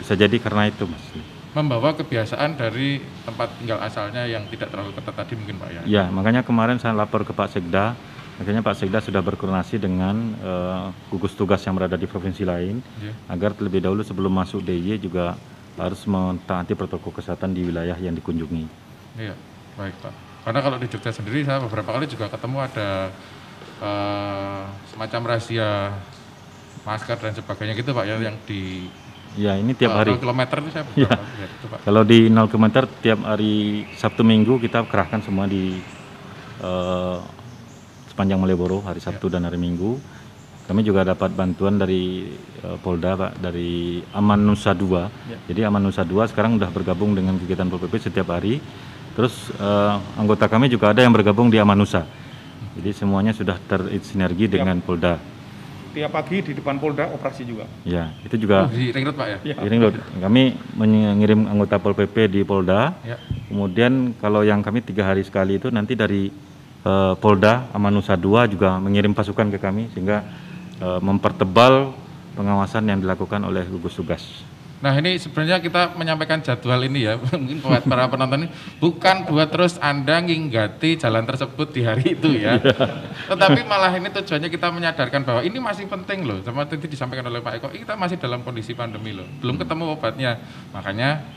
bisa jadi karena itu, Mas. Membawa kebiasaan dari tempat tinggal asalnya yang tidak terlalu ketat tadi mungkin Pak ya? Ya, makanya kemarin saya lapor ke Pak Sekda, Akhirnya Pak Sekda sudah berkoordinasi dengan uh, gugus tugas yang berada di provinsi lain yeah. agar terlebih dahulu sebelum masuk DIY juga harus mentaati protokol kesehatan di wilayah yang dikunjungi. Iya, baik Pak. Karena kalau di Jogja sendiri saya beberapa kali juga ketemu ada uh, semacam rahasia masker dan sebagainya gitu Pak ya yang di Ya ini tiap hari. 0 kilometer itu saya ya. ya itu, Pak. Kalau di 0 kilometer tiap hari Sabtu Minggu kita kerahkan semua di uh, sepanjang Malioboro hari Sabtu ya. dan hari Minggu. Kami juga dapat bantuan dari uh, Polda Pak dari Aman Nusa 2. Ya. Jadi Aman Nusa 2 sekarang sudah bergabung dengan kegiatan Pol PP setiap hari. Terus uh, anggota kami juga ada yang bergabung di Aman Nusa. Jadi semuanya sudah tersinergi tiap, dengan Polda. Tiap pagi di depan Polda operasi juga. Ya, itu juga. Oh, di Ring Road Pak ya? Di Ring Road. Kami mengirim anggota Pol PP di Polda. Ya. Kemudian kalau yang kami tiga hari sekali itu nanti dari uh, Polda Amanusa II juga mengirim pasukan ke kami sehingga uh, mempertebal pengawasan yang dilakukan oleh gugus tugas. Nah ini sebenarnya kita menyampaikan jadwal ini ya, mungkin buat para penonton ini bukan buat terus Anda nginggati jalan tersebut di hari itu ya. Tetapi malah ini tujuannya kita menyadarkan bahwa ini masih penting loh, seperti itu disampaikan oleh Pak Eko, kita masih dalam kondisi pandemi loh, belum ketemu obatnya. Makanya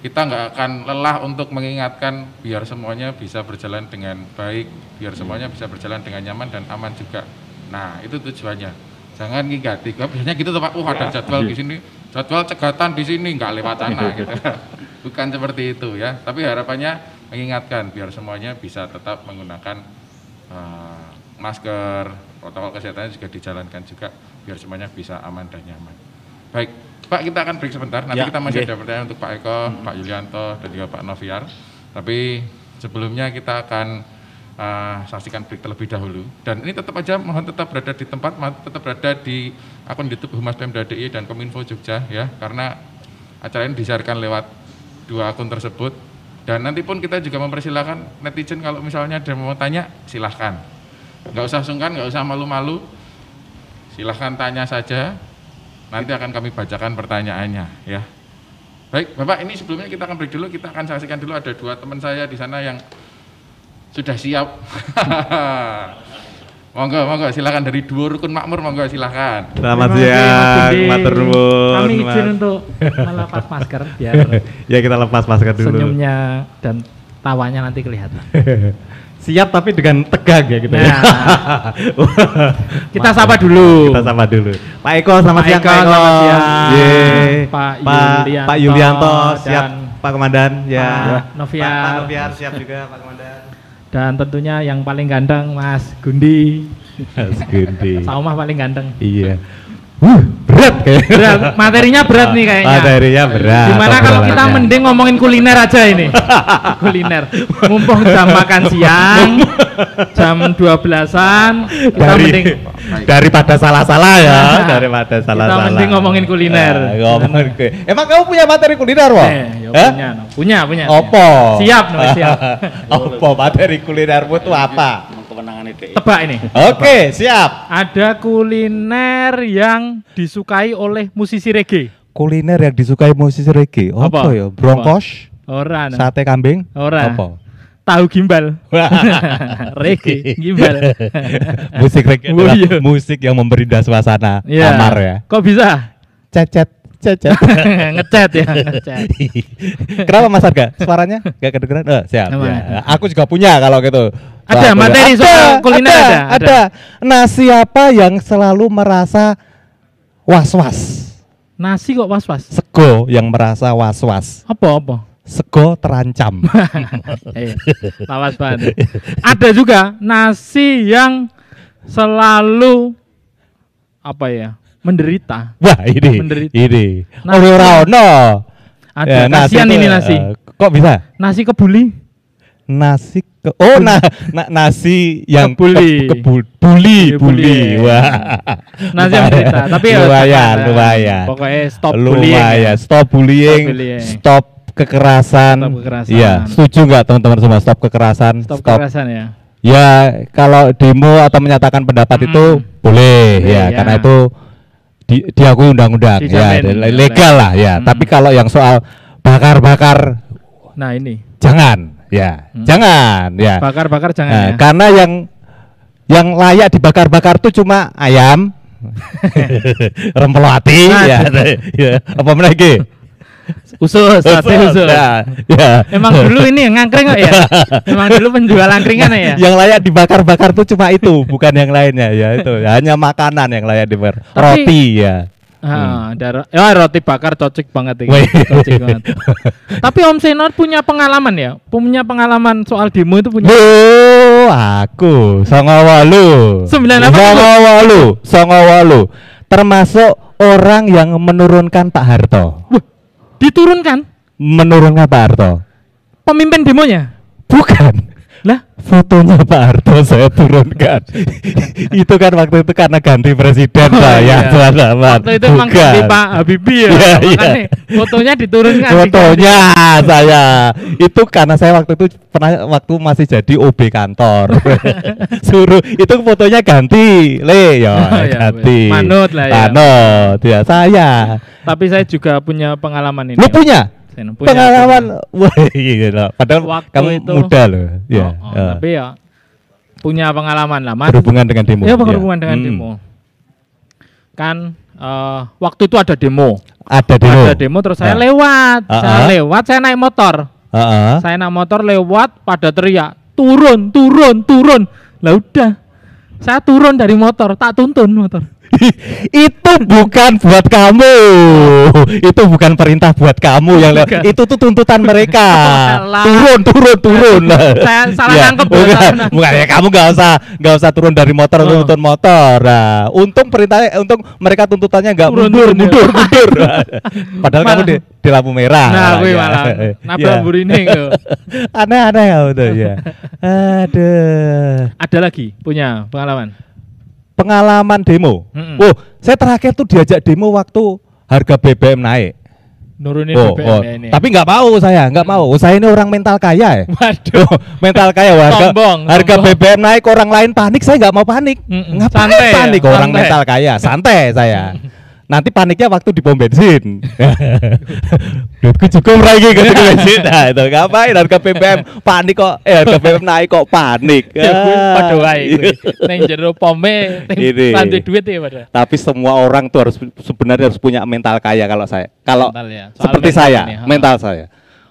kita nggak akan lelah untuk mengingatkan biar semuanya bisa berjalan dengan baik, biar semuanya bisa berjalan dengan nyaman dan aman juga. Nah itu tujuannya. Jangan ngingati. Biasanya gitu tuh Pak, oh ada jadwal di sini, jadwal cegatan di sini nggak lewat sana gitu. Bukan seperti itu ya. Tapi harapannya mengingatkan biar semuanya bisa tetap menggunakan uh, masker, protokol kesehatannya juga dijalankan juga biar semuanya bisa aman dan nyaman. Baik, Pak kita akan break sebentar. Nanti ya, kita masih okay. ada pertanyaan untuk Pak Eko, hmm. Pak Yulianto, dan juga Pak Noviar. Tapi sebelumnya kita akan uh, saksikan break terlebih dahulu. Dan ini tetap aja mohon tetap berada di tempat, tetap berada di akun YouTube Humas Pemda dan Kominfo Jogja ya, karena acara ini disiarkan lewat dua akun tersebut. Dan nanti pun kita juga mempersilahkan netizen kalau misalnya ada mau tanya, silahkan. Nggak usah sungkan, nggak usah malu-malu. Silahkan tanya saja, Nanti akan kami bacakan pertanyaannya ya. Baik, Bapak, ini sebelumnya kita akan break dulu, kita akan saksikan dulu ada dua teman saya di sana yang sudah siap. monggo, monggo, silakan dari dua rukun makmur, monggo silakan. Selamat siang, matur nuwun. Kami izin untuk melepas masker biar ya kita lepas masker dulu. Senyumnya dan tawanya nanti kelihatan. siap tapi dengan tegang ya gitu ya. nah. ya. kita sapa dulu. Kita sapa dulu. Pak Eko selamat Pak siang Eko, Pak Eko. Selamat siang. Pak, Yulianto, Pak Yulianto siap Pak Komandan ya. Pak Noviar. Pak, Pak Noviar siap juga Pak Komandan. Dan tentunya yang paling ganteng Mas Gundi. Mas Gundi. Saumah paling ganteng. Iya. Uh, berat kayak. Berat. Materinya berat nih kayaknya. Materinya berat. Gimana kalau kita mending ngomongin kuliner aja ini? kuliner. Mumpung jam makan siang, jam 12-an, kita dari, mending daripada salah-salah ya, daripada salah-salah. Kita mending ngomongin kuliner. Nah, ngomongin kuliner. Emang kamu punya materi kuliner, Wak? Eh, ya punya, no. punya, punya. Opo? Siap, no, siap. Opo materi kulinermu itu apa? Itu. Tebak ini. Oke, siap. Ada kuliner yang disukai oleh musisi reggae. Kuliner yang disukai musisi reggae. Apa, Apa? ya? Bronkos, Ora, sate kambing, Ora. apa? Tahu gimbal. reggae, gimbal. musik reggae Oh, adalah iya. musik yang memberi suasana Iya. kamar ya. Kok bisa? Cecet, cecet. Ngecat ya, ngecat. Kenapa Mas Arga? Suaranya gak kedengeran? Eh, siap. Ya. Aku juga punya kalau gitu. Ada Soal materi kuliner. soal kuliner ada, ada, ada. ada. Nah, siapa yang selalu merasa was-was? Nasi kok was-was. Sego yang merasa was-was. Apa apa? Sego terancam. Eh, lawas banget. Ada juga nasi yang selalu apa ya? Menderita. Wah, ini. Menderita. Ini. Nasi. Oh, ora ono. Ada. Kasihan itu, ini nasi. eh, kok bisa? Nasi kebuli. Nasi ke Oh, na, na- nasi yang Kebuli. ke, buli, Iya, buli. buli. Wah. Nasi yang menderita. Tapi ya lumayan, jangan. lumayan. Pokoknya stop bullying. lumayan. ya. Stop bullying, Stop bullying. stop kekerasan. Stop kekerasan. Iya, setuju nggak teman-teman semua stop kekerasan? Stop kekerasan ya. Ya, kalau demo atau menyatakan pendapat Mm. itu boleh ya, ya. karena itu di, diakui undang-undang ya, legal lah ya. Mm. Tapi kalau yang soal bakar-bakar Nah, ini. jangan ya, Hmm. jangan ya. Bakar-bakar jangan Nah, ya. Karena yang yang layak dibakar-bakar tuh cuma ayam, Nah, ya, ya. apa lagi? Usus, sate usus. Ya, ya. Emang dulu ini yang ngangkring kok ya? Emang dulu penjual angkringan ya? yang layak dibakar-bakar tuh cuma itu, bukan yang lainnya ya itu. Hanya makanan yang layak dibakar. Tapi- Roti ya. Ah, ada ro- ya roti bakar cocok banget ini. Cocok banget. Tapi Om Senor punya pengalaman ya? Punya pengalaman soal demo itu punya. Bu, aku songowalu. Sembilan apa? Songowalu, songowalu. Termasuk orang yang menurunkan Pak Harto. Wah, diturunkan Menurunkan Pak Harto. pemimpin demonya. Bukan. Lah, Fotonya Pak Harto saya turunkan. itu kan waktu itu karena ganti presiden Oh, saya, iya. teman-teman. waktu itu emang Bukan. ganti Pak Habibie ya. Iya, iya. Makanya fotonya diturunkan. Fotonya saya itu karena saya waktu itu pernah waktu masih jadi OB kantor. Suruh itu fotonya ganti, le ya Oh, iya, ganti. manut lah ya. Manut ya saya. Tapi saya juga punya pengalaman ini. Lu punya? Saya punya, Pengalaman wah iya Padahal Waktu kamu itu- muda loh. Ya. Oh, oh, ya. Tapi ya punya pengalaman lah, Mas. berhubungan dengan demo. Ya, ya. berhubungan dengan Hmm. demo. Kan eh, waktu itu ada demo. Ada demo. Ada demo terus saya Ya. lewat. Ah, Saya ah. lewat, saya naik motor. Heeh. Saya naik motor lewat pada teriak, "Turun, turun, turun." Lah udah. Saya turun dari motor, tak tuntun motor. itu bukan buat kamu. Itu bukan perintah buat kamu yang lewat. Bukan. Itu tuh tuntutan mereka. Turun, turun, turun. Saya salah Ya, nangkep, Bukan, bukan ya kamu nggak usah nggak usah turun dari motor Oh. tuntun motor. Nah, untung perintahnya untung mereka tuntutannya nggak Turun, mundur, turun, ya. mundur, mundur. Padahal kamu Malah- di, di lampu merah. Nah, gue Ya. malah nabrak Ya. tuh. Aneh-aneh ya ya. Aduh. Ada lagi punya pengalaman. Pengalaman demo. Mm-mm. Oh, saya terakhir tuh diajak demo waktu harga BBM naik. Nurunin Oh, BBM oh. ya ini. Tapi nggak mau saya, nggak mau. Saya ini orang mental kaya ya. Waduh. Oh, mental kaya harga Sombong, harga sombong. BBM naik orang lain panik saya nggak mau panik. Mm-mm. Ngapain Santai ya, panik orang santai. mental kaya? Santai saya. Nanti paniknya waktu di pom bensin. Duitku cukup lagi ke bensin. Nah, itu ngapain harga BBM panik kok eh harga BBM naik kok panik. Ya Ah. padha wae. Ning jero pome rantai duit ya pada. Tapi semua orang tuh harus sebenarnya harus punya mental kaya kalau saya. Kalau Mental ya, seperti mental saya, ini, mental saya.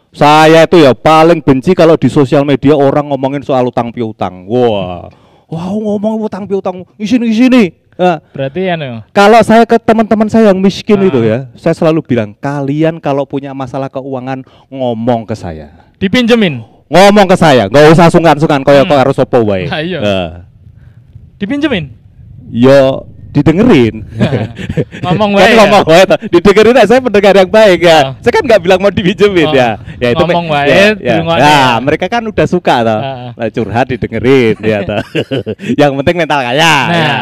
Saya itu ya paling benci kalau di sosial media orang ngomongin soal utang piutang. Wah. Wow, ngomong utang piutang, isini isini. Nah, Berarti anu kalau saya ke teman-teman saya yang miskin Ah. itu ya, saya selalu bilang, kalian kalau punya masalah keuangan ngomong ke saya. dipinjemin. Ngomong ke saya, nggak usah sungkan-sungkan koyo Hmm. harus opo wae. Ah, iya. Nah, Dipinjemin. Yo didengerin. Ngomong kan wae ya? ngomong wae toh. Didengerin aja saya pendengar yang baik ya. Oh. Saya kan nggak bilang mau dipinjemin Oh. ya. Ya itu Ngomong wae, ya, ya. Nah, ya. mereka kan udah suka toh. Ah. Lah, curhat didengerin ya toh. yang penting mental kaya. Nah. ya.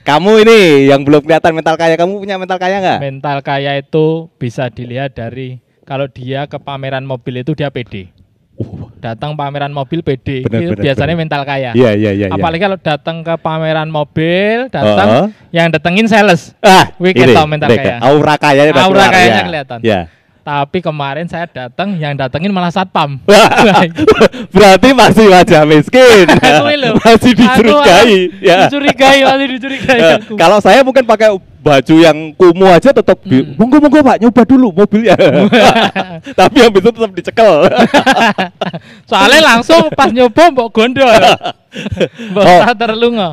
Kamu ini yang belum kelihatan mental kaya, kamu punya mental kaya nggak? Mental kaya itu bisa dilihat dari kalau dia ke pameran mobil itu dia pede. Datang pameran mobil itu benar, biasanya benar. mental kaya. Iya iya iya. iya. Apalagi kalau datang ke pameran mobil, datang Oh. yang datengin sales. ah, ini, ketok mental mereka. kaya. Aura udah Aura keluar, kayanya ya. kelihatan. Ya. Tapi kemarin saya datang, yang datengin malah satpam. Berarti masih wajah miskin. Masih dicurigai. ya. Dicurigai, masih dicurigai. Eh, kalau saya mungkin pakai baju yang kumuh aja tetap Hmm. monggo monggo Pak nyoba dulu mobilnya. Tapi habis itu tetap dicekel. Soalnya langsung pas nyoba mbok gondol. Mbok Oh. terlunga.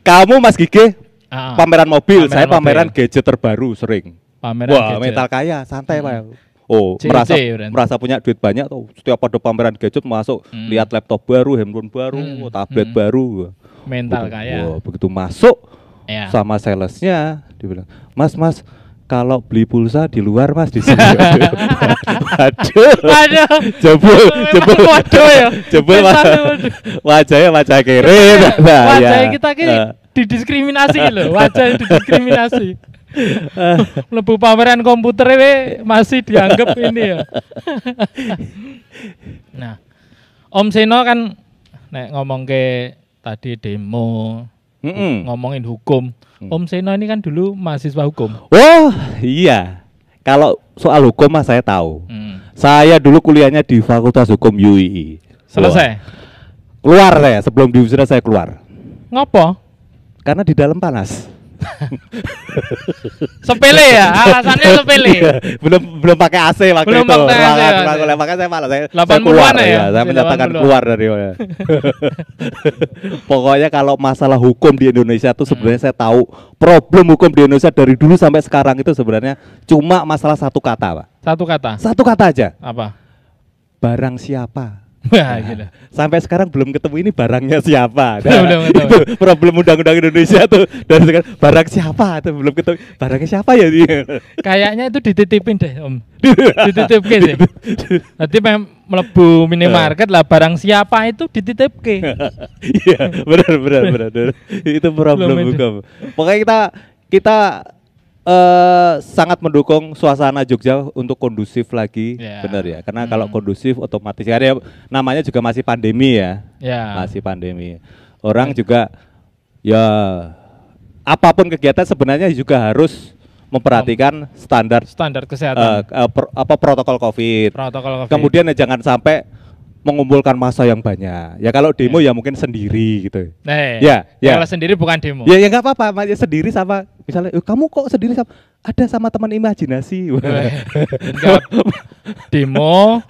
Kamu Mas Gige Ah, pameran mobil, Pameran saya pameran mobil. gadget terbaru sering. pameran Wah, gadget. mental kaya, santai Pak. Oh, CC merasa berarti. merasa punya duit banyak tuh. Setiap ada pameran gadget masuk, Hmm. lihat laptop baru, handphone baru, Hmm, tablet hmm. baru. mental Begitu- kaya. wah, begitu masuk Ya. sama salesnya dibilang, "Mas, Mas, kalau beli pulsa di luar Mas di sini." Waduh. Waduh. Jebul, jebul. waduh ya. Jebul wajahnya wajah kere. Nah, wajah ya. kita ki Eh, didiskriminasi loh, wajah didiskriminasi. Lebu pameran komputer we masih dianggap ini ya. nah, Om Seno kan nek ngomong ke tadi demo, mm-mm. ngomongin hukum. Hmm. Om Seno ini kan dulu mahasiswa hukum. Oh, iya. Kalau soal hukum mah saya tahu. Hmm. Saya dulu kuliahnya di Fakultas Hukum UII. Selesai. Wah, Keluar saya sebelum di wisuda saya keluar. Ngopo? Karena di dalam panas. Sepele ya, alasannya sepele. belum belum pakai AC waktu Belum itu. pakai AC makanya- itu. makanya saya malas saya, 80-an saya keluar ya? ya. Saya Si menyatakan 80-an. keluar dari Pokoknya kalau masalah hukum di Indonesia itu sebenarnya saya tahu problem hukum di Indonesia dari dulu sampai sekarang itu sebenarnya cuma masalah satu kata, Pak. Satu kata. Satu kata aja. Apa? Barang siapa? Wah, gitu. Sampai sekarang belum ketemu ini barangnya siapa. Belum, belum itu problem undang-undang Indonesia tuh dari sekarang barang siapa itu belum ketemu. Barangnya siapa ya dia? Kayaknya itu dititipin deh, Om. Dititipke sih. Nanti mem melebu minimarket lah barang siapa itu dititipke. Iya, benar benar benar. itu problem Belum hukum. Pokoknya kita kita eh sangat mendukung suasana Jogja untuk kondusif lagi, Ya. benar ya. Karena Hmm. kalau kondusif otomatis karena ya namanya juga masih pandemi ya. Ya. Masih pandemi. Orang juga ya apa pun kegiatan sebenarnya juga harus memperhatikan standar Standar eh, kesehatan. eh, pro- apa protokol Covid. protokol COVID. Kemudian ya jangan sampai mengumpulkan masa yang banyak. Ya kalau demo ya mungkin sendiri gitu. Nah, Ya, ya. Kalau sendiri bukan demo. Ya ya nggak apa-apa. Ya sendiri sama misalnya "Eh, kamu kok sendiri sama ada sama teman imajinasi. Enggak. demo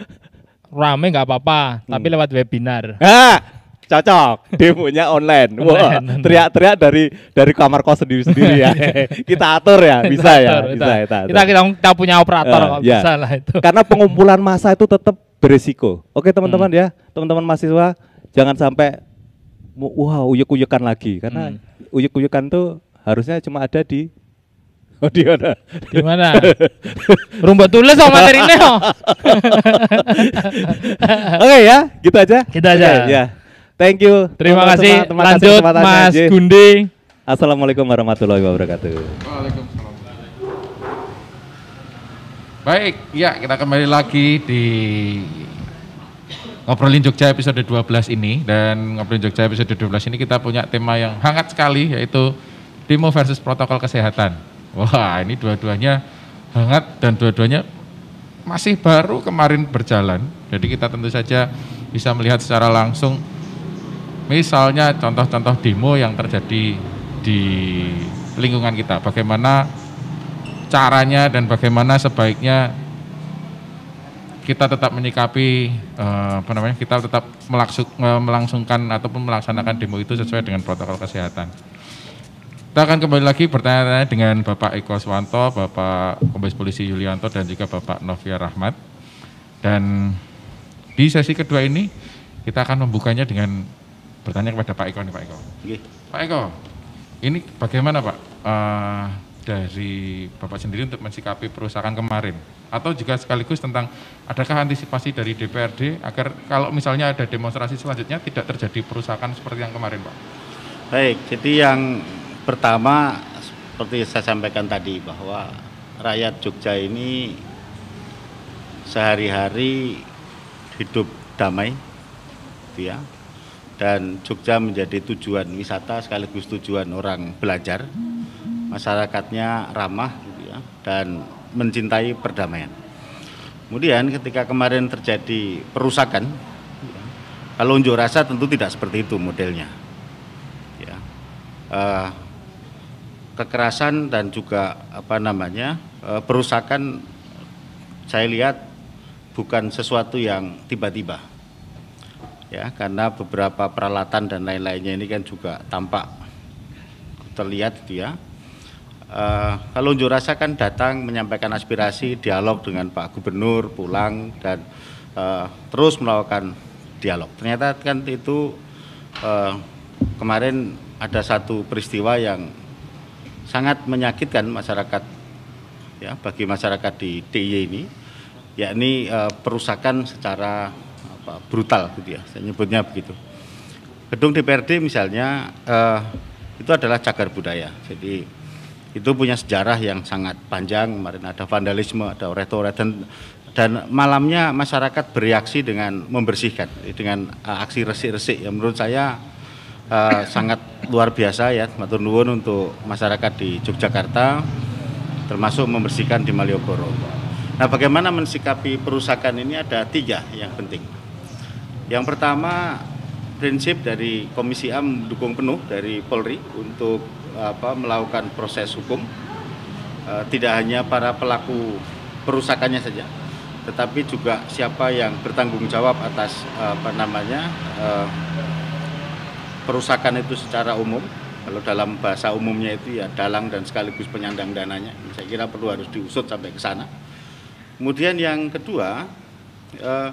rame nggak apa-apa, tapi Hmm. lewat webinar. ah, cocok. Demonya online. Wah, Online. teriak-teriak dari dari kamar kos sendiri-sendiri ya. kita atur ya, bisa ya, Atur, bisa kita, kita. atur. kita, kita, kita punya operator kok ya. bisa lah itu. Karena pengumpulan massa itu tetap beresiko. Oke teman-teman ya, teman-teman mahasiswa jangan sampai wah uyek-uyekan lagi karena Hmm. uyek-uyekan tuh harusnya cuma ada di Oh di mana? Gimana? Rumput tulis sama materinya. Oke ya, gitu aja. Gitu aja. Oke, ya. Thank you. Terima teman-teman. kasih. Terima kasih Lanjut. Mas Ji. Gundi. Assalamualaikum warahmatullahi wabarakatuh. Waalaikumsalam. Baik, ya kita kembali lagi di Ngobrolin Jogja episode 12 ini dan Ngobrolin Jogja episode 12 ini kita punya tema yang hangat sekali yaitu demo versus protokol kesehatan. Wah, ini dua-duanya hangat dan dua-duanya masih baru kemarin berjalan. Jadi kita tentu saja bisa melihat secara langsung misalnya contoh-contoh demo yang terjadi di lingkungan kita. Bagaimana caranya dan bagaimana sebaiknya kita tetap menyikapi eh, apa namanya kita tetap eh, melangsungkan ataupun melaksanakan demo itu sesuai dengan protokol kesehatan. Kita akan kembali lagi bertanya-tanya dengan Bapak Eko Swanto, Bapak Kombes Polisi Yulianto dan juga Bapak Novia Rahmat. Dan di sesi kedua ini kita akan membukanya dengan bertanya kepada Pak Eko nih Pak Eko. Pak Eko, ini bagaimana Pak uh, dari Bapak sendiri untuk mensikapi perusahaan kemarin? Atau juga sekaligus tentang adakah antisipasi dari DPRD agar kalau misalnya ada demonstrasi selanjutnya tidak terjadi perusahaan seperti yang kemarin Pak? Baik, jadi yang pertama seperti saya sampaikan tadi bahwa rakyat Jogja ini sehari-hari hidup damai, gitu ya, dan Jogja menjadi tujuan wisata sekaligus tujuan orang belajar. Masyarakatnya ramah gitu ya, dan mencintai perdamaian. Kemudian ketika kemarin terjadi perusakan kalau unjuk rasa tentu tidak seperti itu modelnya. Ya. uh, kekerasan dan juga apa namanya uh, perusakan saya lihat bukan sesuatu yang tiba-tiba ya karena beberapa peralatan dan lain-lainnya ini kan juga tampak terlihat gitu ya. Uh, kalau unjuk rasa kan datang menyampaikan aspirasi, dialog dengan Pak Gubernur, pulang dan uh, terus melakukan dialog. Ternyata kan itu uh, kemarin ada satu peristiwa yang sangat menyakitkan masyarakat ya bagi masyarakat di DIY ini yakni uh, perusakan secara apa, brutal gitu ya, saya nyebutnya begitu. Gedung DPRD misalnya uh, itu adalah cagar budaya, jadi itu punya sejarah yang sangat panjang. Kemarin ada vandalisme, ada oret-oret dan dan malamnya masyarakat bereaksi dengan membersihkan dengan uh, aksi resik-resik yang menurut saya uh, sangat luar biasa ya matur nuwun untuk masyarakat di Yogyakarta termasuk membersihkan di Malioboro. Nah, bagaimana mensikapi perusakan ini ada tiga yang penting. Yang pertama prinsip dari Komisi A mendukung penuh dari Polri untuk apa melakukan proses hukum. E, tidak hanya para pelaku perusakannya saja tetapi juga siapa yang bertanggung jawab atas apa namanya e, perusakan itu secara umum. Kalau dalam bahasa umumnya itu ya dalang dan sekaligus penyandang dananya. Saya kira perlu harus diusut sampai ke sana. Kemudian yang kedua eh,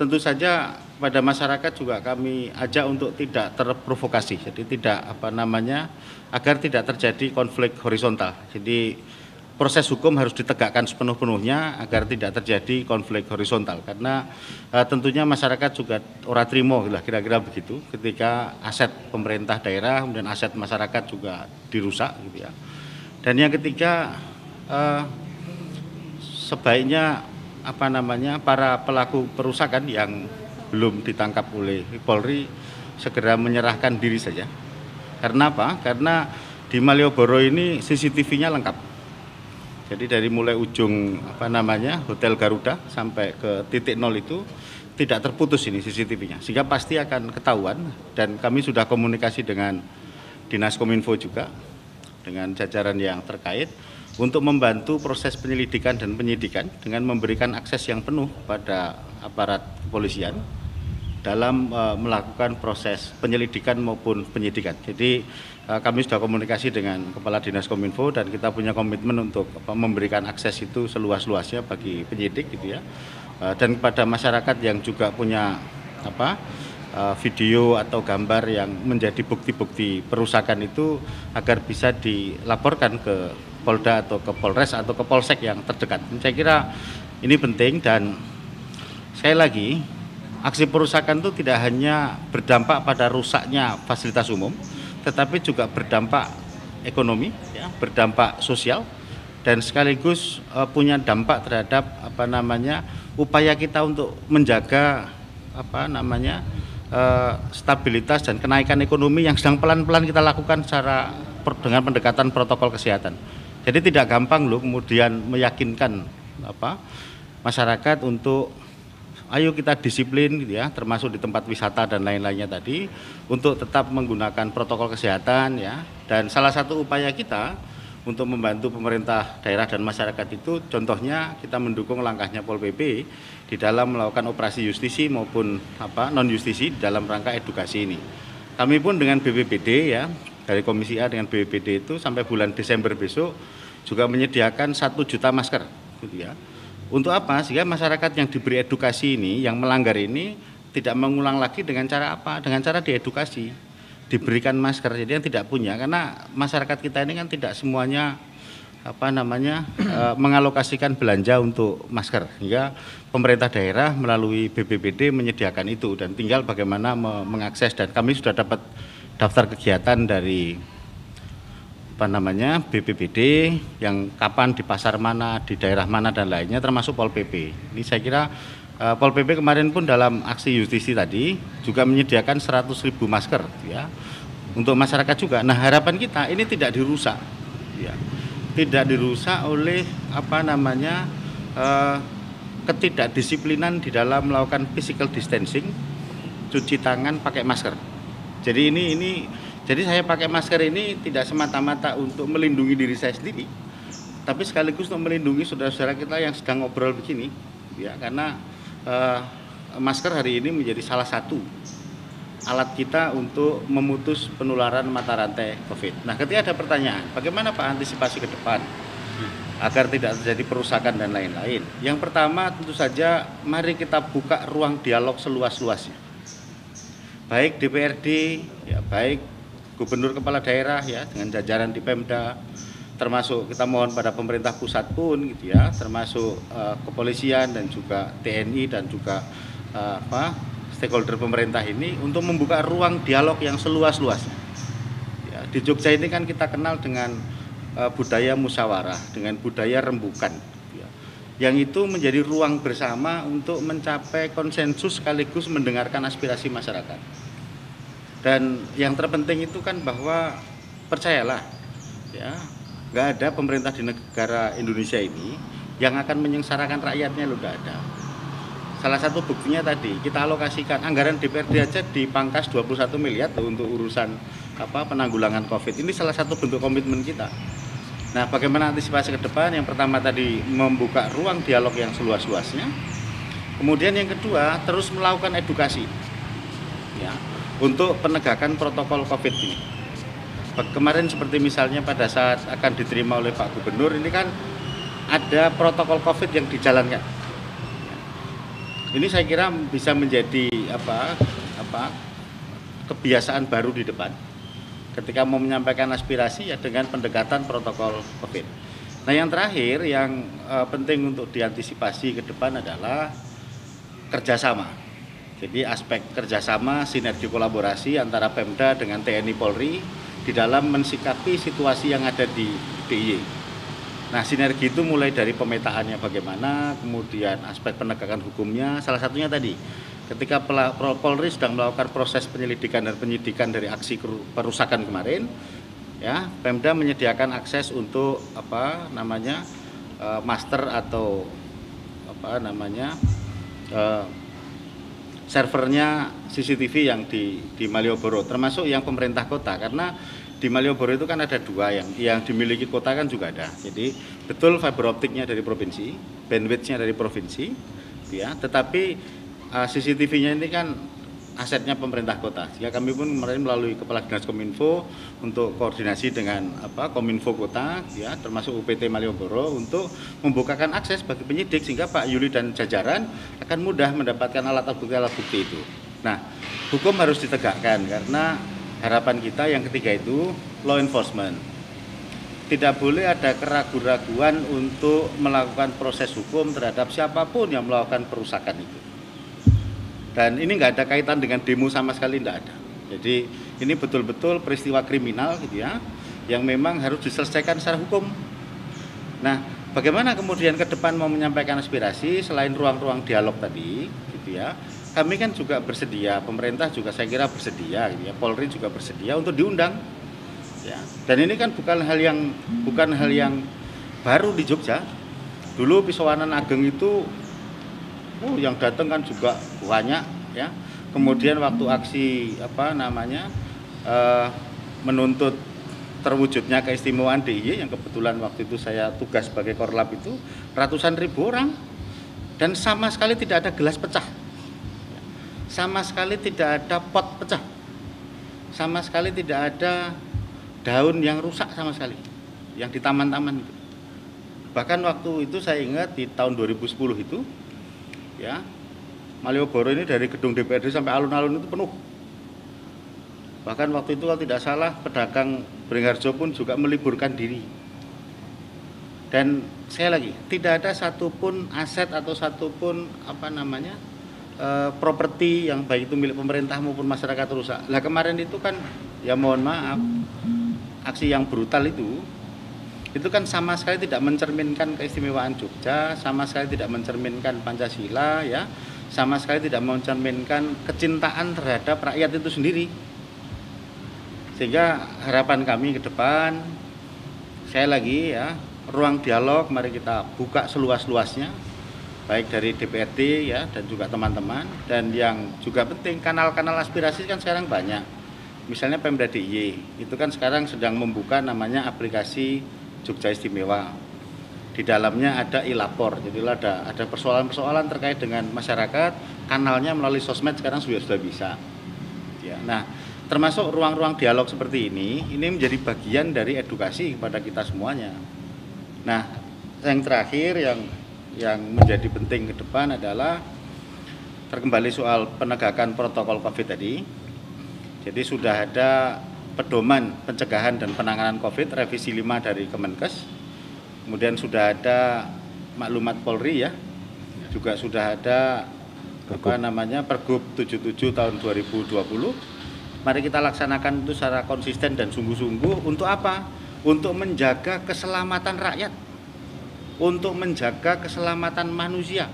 tentu saja pada masyarakat juga kami ajak untuk tidak terprovokasi jadi tidak apa namanya agar tidak terjadi konflik horizontal. Jadi proses hukum harus ditegakkan sepenuh-penuhnya agar tidak terjadi konflik horizontal karena uh, tentunya masyarakat juga ora trimo kira-kira begitu. Ketika aset pemerintah daerah kemudian aset masyarakat juga dirusak gitu ya. Dan yang ketiga uh, sebaiknya apa namanya para pelaku perusakan yang belum ditangkap oleh Polri segera menyerahkan diri saja. Karena apa? Karena di Malioboro ini CCTV-nya lengkap. Jadi dari mulai ujung apa namanya Hotel Garuda sampai ke titik nol itu tidak terputus ini CCTV-nya, sehingga pasti akan ketahuan dan kami sudah komunikasi dengan Dinas Kominfo juga dengan jajaran yang terkait untuk membantu proses penyelidikan dan penyidikan dengan memberikan akses yang penuh pada aparat kepolisian dalam uh, melakukan proses penyelidikan maupun penyidikan. Jadi uh, kami sudah komunikasi dengan Kepala Dinas Kominfo dan kita punya komitmen untuk apa, memberikan akses itu seluas-luasnya bagi penyidik gitu ya. Uh, dan kepada masyarakat yang juga punya apa uh, video atau gambar yang menjadi bukti-bukti perusakan itu agar bisa dilaporkan ke Polda atau ke Polres atau ke Polsek yang terdekat. Saya kira ini penting dan sekali lagi aksi perusakan itu tidak hanya berdampak pada rusaknya fasilitas umum, tetapi juga berdampak ekonomi, ya, berdampak sosial dan sekaligus uh, punya dampak terhadap apa namanya upaya kita untuk menjaga apa namanya uh, stabilitas dan kenaikan ekonomi yang sedang pelan-pelan kita lakukan secara dengan pendekatan protokol kesehatan. Jadi tidak gampang loh kemudian meyakinkan apa masyarakat untuk ayo kita disiplin gitu ya termasuk di tempat wisata dan lain-lainnya tadi untuk tetap menggunakan protokol kesehatan ya dan salah satu upaya kita untuk membantu pemerintah daerah dan masyarakat itu contohnya kita mendukung langkahnya Pol PP di dalam melakukan operasi justisi maupun apa non justisi dalam rangka edukasi ini. Kami pun dengan BPBD ya dari Komisi A dengan BPD itu sampai bulan Desember besok juga menyediakan satu juta masker gitu ya. Untuk apa? Sehingga masyarakat yang diberi edukasi ini, yang melanggar ini tidak mengulang lagi dengan cara apa? Dengan cara diedukasi. diberikan masker jadi yang tidak punya karena masyarakat kita ini kan tidak semuanya apa namanya e, mengalokasikan belanja untuk masker hingga pemerintah daerah melalui BPBD menyediakan itu dan tinggal bagaimana me mengakses dan kami sudah dapat daftar kegiatan dari apa namanya BPBD yang kapan di pasar mana di daerah mana dan lainnya termasuk Pol PP ini saya kira e, Pol PP kemarin pun dalam aksi justisi tadi juga menyediakan 100 ribu masker ya untuk masyarakat juga. Nah harapan kita ini tidak dirusak ya. Tidak dirusak oleh apa namanya uh, ketidakdisiplinan di dalam melakukan physical distancing, cuci tangan pakai masker. Jadi ini ini jadi saya pakai masker ini tidak semata-mata untuk melindungi diri saya sendiri, tapi sekaligus untuk melindungi saudara-saudara kita yang sedang ngobrol begini, ya karena uh, masker hari ini menjadi salah satu alat kita untuk memutus penularan mata rantai COVID. Nah, ketika ada pertanyaan, bagaimana Pak antisipasi ke depan agar tidak terjadi perusakan dan lain-lain? Yang pertama tentu saja mari kita buka ruang dialog seluas-luasnya. Baik DPRD, ya baik gubernur kepala daerah ya dengan jajaran di Pemda, termasuk kita mohon pada pemerintah pusat pun gitu ya, termasuk uh, kepolisian dan juga TNI dan juga uh, apa stakeholder pemerintah ini untuk membuka ruang dialog yang seluas-luasnya. Ya, di Jogja ini kan kita kenal dengan uh, budaya musyawarah, dengan budaya rembukan. Ya. Yang itu menjadi ruang bersama untuk mencapai konsensus sekaligus mendengarkan aspirasi masyarakat. Dan yang terpenting itu kan bahwa percayalah, ya, nggak ada pemerintah di negara Indonesia ini yang akan menyengsarakan rakyatnya lo nggak ada Salah satu buktinya tadi kita alokasikan anggaran DPRD aja dipangkas 21 miliar untuk urusan apa penanggulangan Covid. Ini salah satu bentuk komitmen kita. Nah, bagaimana antisipasi ke depan? Yang pertama tadi membuka ruang dialog yang seluas-luasnya. Kemudian yang kedua, terus melakukan edukasi. Ya, untuk penegakan protokol Covid ini. Kemarin seperti misalnya pada saat akan diterima oleh Pak Gubernur ini kan ada protokol Covid yang dijalankan ini saya kira bisa menjadi apa apa kebiasaan baru di depan ketika mau menyampaikan aspirasi ya dengan pendekatan protokol COVID. Nah yang terakhir yang uh, penting untuk diantisipasi ke depan adalah kerjasama. Jadi aspek kerjasama, sinergi kolaborasi antara Pemda dengan TNI Polri di dalam mensikapi situasi yang ada di DIY. Nah, sinergi itu mulai dari pemetaannya bagaimana, kemudian aspek penegakan hukumnya, salah satunya tadi ketika Polri sedang melakukan proses penyelidikan dan penyidikan dari aksi perusakan kemarin, ya, Pemda menyediakan akses untuk apa namanya uh, master atau apa namanya uh, servernya CCTV yang di di Malioboro, termasuk yang pemerintah kota karena di Malioboro itu kan ada dua yang yang dimiliki kota kan juga ada. Jadi betul fiber optiknya dari provinsi, bandwidthnya dari provinsi, ya. Tetapi uh, CCTV-nya ini kan asetnya pemerintah kota. Ya kami pun kemarin melalui Kepala Dinas Kominfo untuk koordinasi dengan apa Kominfo Kota, ya termasuk UPT Malioboro untuk membukakan akses bagi penyidik sehingga Pak Yuli dan jajaran akan mudah mendapatkan alat bukti alat bukti itu. Nah, hukum harus ditegakkan karena harapan kita yang ketiga itu law enforcement. Tidak boleh ada keraguan-raguan untuk melakukan proses hukum terhadap siapa pun yang melakukan perusakan itu. Dan ini nggak ada kaitan dengan demo sama sekali tidak ada. Jadi ini betul-betul peristiwa kriminal gitu ya, yang memang harus diselesaikan secara hukum. Nah, bagaimana kemudian ke depan mau menyampaikan aspirasi selain ruang-ruang dialog tadi, gitu ya? kami kan juga bersedia, pemerintah juga saya kira bersedia, gitu ya, Polri juga bersedia untuk diundang. Ya. Dan ini kan bukan hal yang bukan hal yang baru di Jogja. Dulu Pisowanan Ageng itu oh, yang datang kan juga banyak ya. Kemudian waktu aksi apa namanya uh, menuntut terwujudnya keistimewaan DIY yang kebetulan waktu itu saya tugas sebagai korlap itu ratusan ribu orang. Dan sama sekali tidak ada gelas pecah. Sama sekali tidak ada pot pecah. Sama sekali tidak ada daun yang rusak sama sekali yang di taman-taman itu. Bahkan waktu itu saya ingat di tahun 2010 itu ya Malioboro ini dari gedung DPRD sampai alun-alun itu penuh Bahkan waktu itu kalau tidak salah pedagang Beringharjo pun juga meliburkan diri. Dan saya lagi tidak ada satupun aset atau satupun apa namanya e, properti yang baik itu milik pemerintah maupun masyarakat rusak. Lah kemarin itu kan ya mohon maaf aksi yang brutal itu itu kan sama sekali tidak mencerminkan keistimewaan Jogja, sama sekali tidak mencerminkan Pancasila ya, sama sekali tidak mencerminkan kecintaan terhadap rakyat itu sendiri. Sehingga harapan kami ke depan saya lagi ya, ruang dialog mari kita buka seluas-luasnya baik dari DPRD ya dan juga teman-teman dan yang juga penting kanal-kanal aspirasi kan sekarang banyak. Misalnya Pemda DIY itu kan sekarang sedang membuka namanya aplikasi Jogja Istimewa. Di dalamnya ada ilapor, jadi ada ada persoalan-persoalan terkait dengan masyarakat, kanalnya melalui sosmed sekarang sudah sudah bisa. Ya, nah termasuk ruang-ruang dialog seperti ini, ini menjadi bagian dari edukasi kepada kita semuanya. Nah, yang terakhir yang yang menjadi penting ke depan adalah terkembali soal penegakan protokol COVID tadi. Jadi sudah ada pedoman pencegahan dan penanganan COVID revisi 5 dari Kemenkes. Kemudian sudah ada maklumat Polri ya. Juga sudah ada apa namanya Pergub 77 tahun 2020. Mari kita laksanakan itu secara konsisten dan sungguh-sungguh untuk apa? Untuk menjaga keselamatan rakyat. Untuk menjaga keselamatan manusia.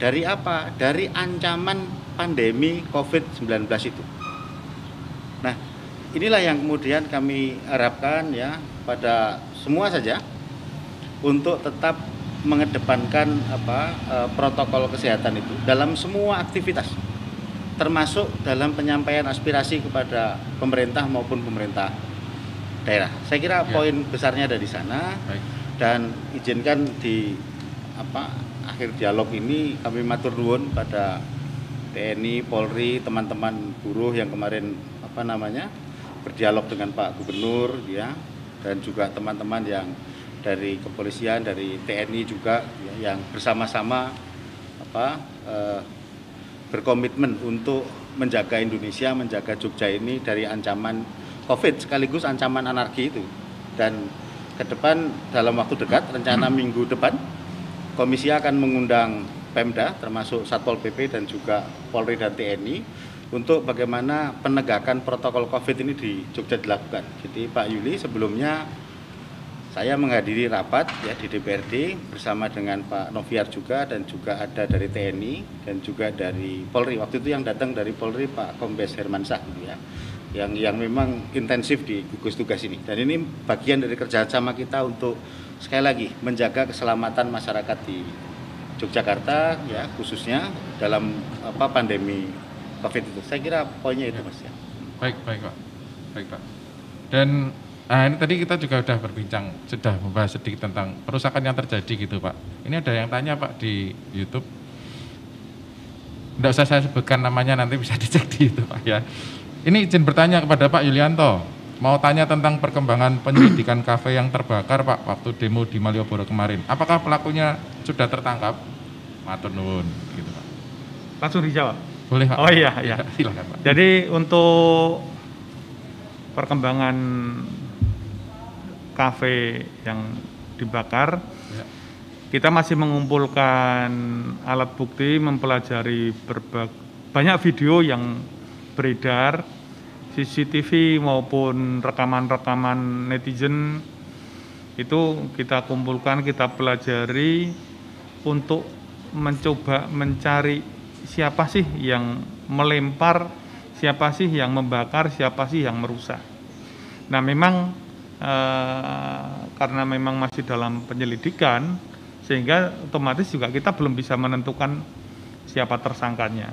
Dari apa? Dari ancaman pandemi COVID-19 itu. Inilah yang kemudian kami harapkan ya pada semua saja untuk tetap mengedepankan apa e, protokol kesehatan itu dalam semua aktivitas termasuk dalam penyampaian aspirasi kepada pemerintah maupun pemerintah daerah. Saya kira ya. poin besarnya ada di sana Baik. dan izinkan di apa akhir dialog ini kami matur nuwun pada TNI, Polri, teman-teman buruh yang kemarin apa namanya berdialog dengan Pak Gubernur ya dan juga teman-teman yang dari kepolisian dari TNI juga ya, yang bersama-sama eh, berkomitmen untuk menjaga Indonesia menjaga Jogja ini dari ancaman COVID sekaligus ancaman anarki itu. Dan ke depan dalam waktu dekat rencana minggu depan komisi akan mengundang Pemda termasuk Satpol PP dan juga Polri dan TNI untuk bagaimana penegakan protokol COVID ini di Jogja dilakukan. Jadi Pak Yuli sebelumnya saya menghadiri rapat ya di DPRD bersama dengan Pak Noviar juga dan juga ada dari TNI dan juga dari Polri. Waktu itu yang datang dari Polri Pak Kombes Hermansyah gitu ya. Yang yang memang intensif di gugus tugas ini. Dan ini bagian dari kerjasama kita untuk sekali lagi menjaga keselamatan masyarakat di Yogyakarta ya khususnya dalam apa pandemi COVID itu. Saya kira poinnya itu mas ya. Baik, baik Pak. Baik Pak. Dan nah ini tadi kita juga sudah berbincang, sudah membahas sedikit tentang perusakan yang terjadi gitu Pak. Ini ada yang tanya Pak di YouTube. Tidak usah saya sebutkan namanya, nanti bisa dicek di itu Pak ya. Ini izin bertanya kepada Pak Yulianto. Mau tanya tentang perkembangan penyelidikan kafe yang terbakar Pak waktu demo di Malioboro kemarin. Apakah pelakunya sudah tertangkap? Matur nuwun gitu Pak. Langsung dijawab. Boleh Pak. Oh iya, iya. Silakan Pak. Jadi untuk perkembangan kafe yang dibakar, ya. kita masih mengumpulkan alat bukti, mempelajari berbagai banyak video yang beredar, CCTV maupun rekaman-rekaman netizen itu kita kumpulkan, kita pelajari untuk mencoba mencari siapa sih yang melempar, siapa sih yang membakar, siapa sih yang merusak. Nah memang eh, karena memang masih dalam penyelidikan, sehingga otomatis juga kita belum bisa menentukan siapa tersangkanya.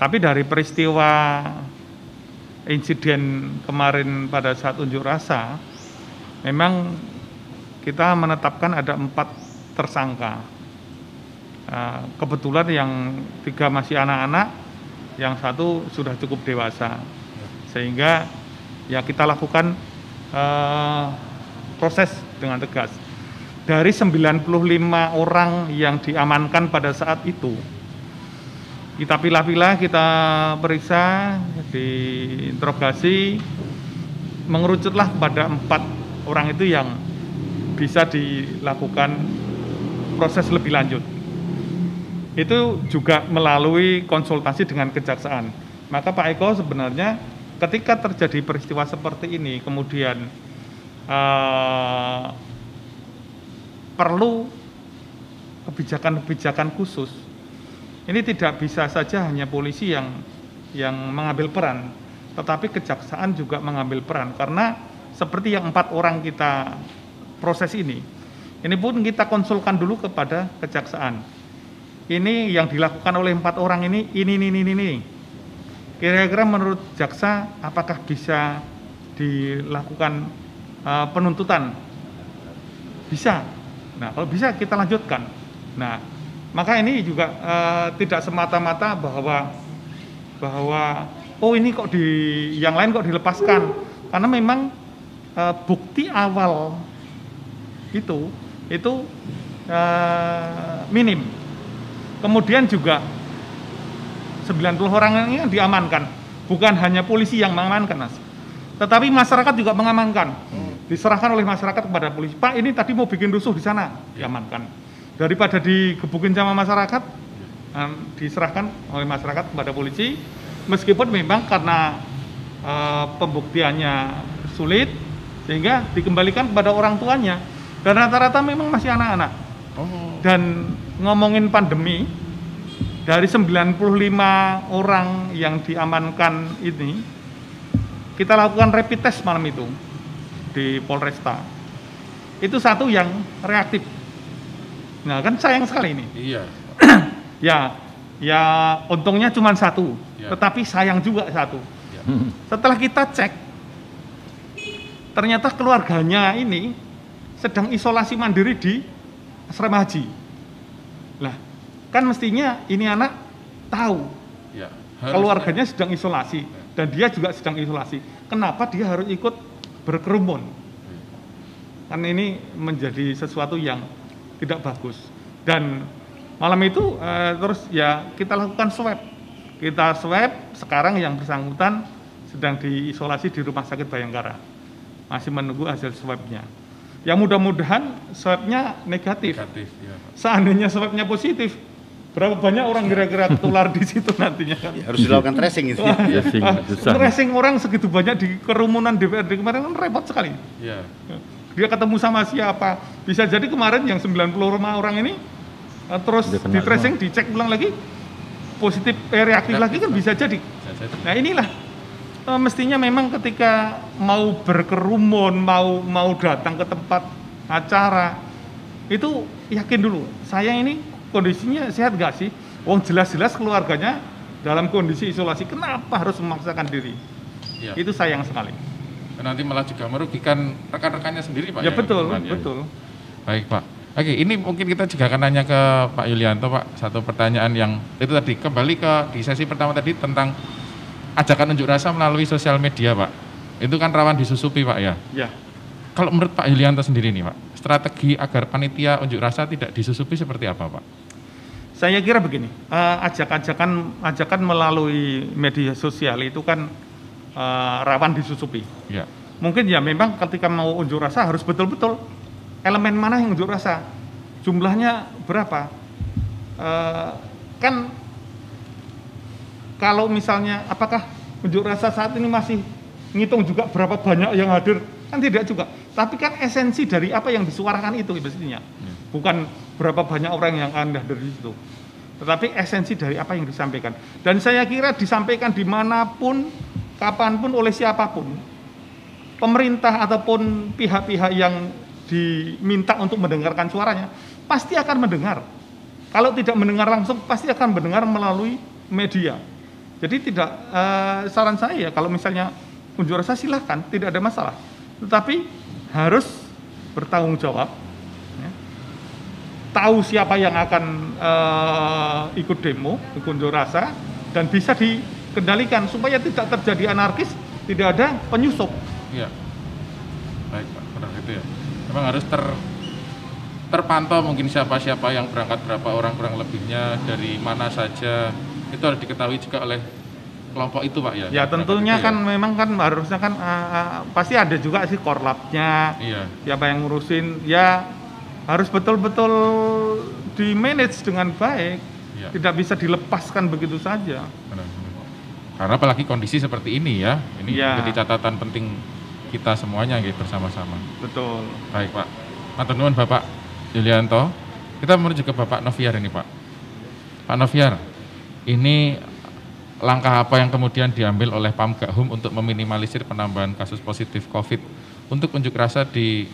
Tapi dari peristiwa insiden kemarin pada saat unjuk rasa, memang kita menetapkan ada empat tersangka Ah, kebetulan yang tiga masih anak-anak, yang satu sudah cukup dewasa, sehingga ya kita lakukan uh, proses dengan tegas. Dari 95 orang yang diamankan pada saat itu, Kita pilah-pilah, kita periksa, diinterogasi, mengerucutlah kepada empat orang itu yang bisa dilakukan proses lebih lanjut. Itu juga melalui konsultasi dengan kejaksaan. Maka Pak Eko sebenarnya ketika terjadi peristiwa seperti ini, kemudian uh, perlu kebijakan-kebijakan khusus ini tidak bisa saja hanya polisi yang yang mengambil peran, tetapi kejaksaan juga mengambil peran karena seperti yang empat orang kita proses ini, ini pun kita konsulkan dulu kepada kejaksaan. Ini yang dilakukan oleh empat orang ini, ini, ini, ini, ini. Kira-kira menurut jaksa apakah bisa dilakukan uh, penuntutan? Bisa. Nah, kalau bisa kita lanjutkan. Nah, maka ini juga uh, tidak semata-mata bahwa bahwa oh ini kok di yang lain kok dilepaskan karena memang uh, bukti awal itu itu uh, minim. Kemudian juga 90 orang ini diamankan, bukan hanya polisi yang mengamankan, Mas. Tetapi masyarakat juga mengamankan. Diserahkan oleh masyarakat kepada polisi. Pak, ini tadi mau bikin rusuh di sana, diamankan daripada digebukin sama masyarakat um, diserahkan oleh masyarakat kepada polisi meskipun memang karena uh, pembuktiannya sulit sehingga dikembalikan kepada orang tuanya dan rata-rata memang masih anak-anak oh. dan ngomongin pandemi dari 95 orang yang diamankan ini kita lakukan rapid test malam itu di Polresta itu satu yang reaktif Nah kan sayang sekali ini. Iya. ya, ya untungnya cuma satu, ya. tetapi sayang juga satu. Ya. Setelah kita cek, ternyata keluarganya ini sedang isolasi mandiri di asrama haji. Kan mestinya ini anak tahu ya, keluarganya sedang isolasi ya. dan dia juga sedang isolasi. Kenapa dia harus ikut berkerumun? Ya. Kan ini menjadi sesuatu yang tidak bagus. Dan malam itu uh, terus ya kita lakukan swab. Kita swab, sekarang yang bersangkutan sedang diisolasi di Rumah Sakit Bayangkara. Masih menunggu hasil swabnya. Yang mudah-mudahan swabnya negatif. negatif ya. Seandainya swabnya positif, berapa banyak orang kira-kira ketular di situ nantinya kan? Ya, harus dilakukan tracing itu. ya, tracing orang segitu banyak di kerumunan DPRD kemarin kan repot sekali. Ya dia ketemu sama siapa? Bisa jadi kemarin yang 95 orang ini uh, terus di tracing dicek ulang lagi positif eh, reaktif lagi kan bisa jadi. Nah inilah uh, mestinya memang ketika mau berkerumun mau mau datang ke tempat acara itu yakin dulu saya ini kondisinya sehat gak sih Wong jelas-jelas keluarganya dalam kondisi isolasi kenapa harus memaksakan diri ya. itu sayang sekali dan nanti malah juga merugikan rekan-rekannya sendiri Pak. Ya, ya betul, ya. betul. Baik Pak. Oke, ini mungkin kita juga akan nanya ke Pak Yulianto Pak, satu pertanyaan yang itu tadi kembali ke di sesi pertama tadi tentang ajakan unjuk rasa melalui sosial media Pak. Itu kan rawan disusupi Pak ya? Ya. Kalau menurut Pak Yulianto sendiri nih Pak, strategi agar panitia unjuk rasa tidak disusupi seperti apa Pak? Saya kira begini, uh, ajakan-ajakan ajakan melalui media sosial itu kan uh, rawan disusupi. Ya. Mungkin ya memang ketika mau unjuk rasa harus betul-betul elemen mana yang unjuk rasa, jumlahnya berapa. Uh, kan kalau misalnya apakah unjuk rasa saat ini masih ngitung juga berapa banyak yang hadir kan tidak juga tapi kan esensi dari apa yang disuarakan itu mestinya ya. bukan berapa banyak orang yang anda dari situ tetapi esensi dari apa yang disampaikan dan saya kira disampaikan di mana pun kapan pun oleh siapa pun, pemerintah ataupun pihak-pihak yang diminta untuk mendengarkan suaranya, pasti akan mendengar. Kalau tidak mendengar langsung, pasti akan mendengar melalui media. Jadi tidak eh, saran saya kalau misalnya unjuk rasa silahkan, tidak ada masalah. Tetapi harus bertanggung jawab, ya. tahu siapa yang akan eh, ikut demo, unjuk rasa, dan bisa di kendalikan supaya tidak terjadi anarkis, tidak ada penyusup. Iya. Baik, Pak. Benar itu ya. Memang harus ter terpantau mungkin siapa-siapa yang berangkat berapa orang kurang lebihnya dari mana saja itu harus diketahui juga oleh kelompok itu Pak ya? Ya tentunya Itu kan memang kan harusnya kan uh, uh, pasti ada juga sih korlapnya, Iya. siapa yang ngurusin, ya harus betul-betul di manage dengan baik, Iya. tidak bisa dilepaskan begitu saja. Benar, benar. Karena apalagi kondisi seperti ini ya, ini Iya. jadi catatan penting kita semuanya gitu bersama-sama. Betul. Baik Pak. Matur nuwun Bapak Yulianto. Kita menuju ke Bapak Noviar ini Pak. Pak Noviar, ini langkah apa yang kemudian diambil oleh Pamgahum untuk meminimalisir penambahan kasus positif COVID untuk unjuk rasa di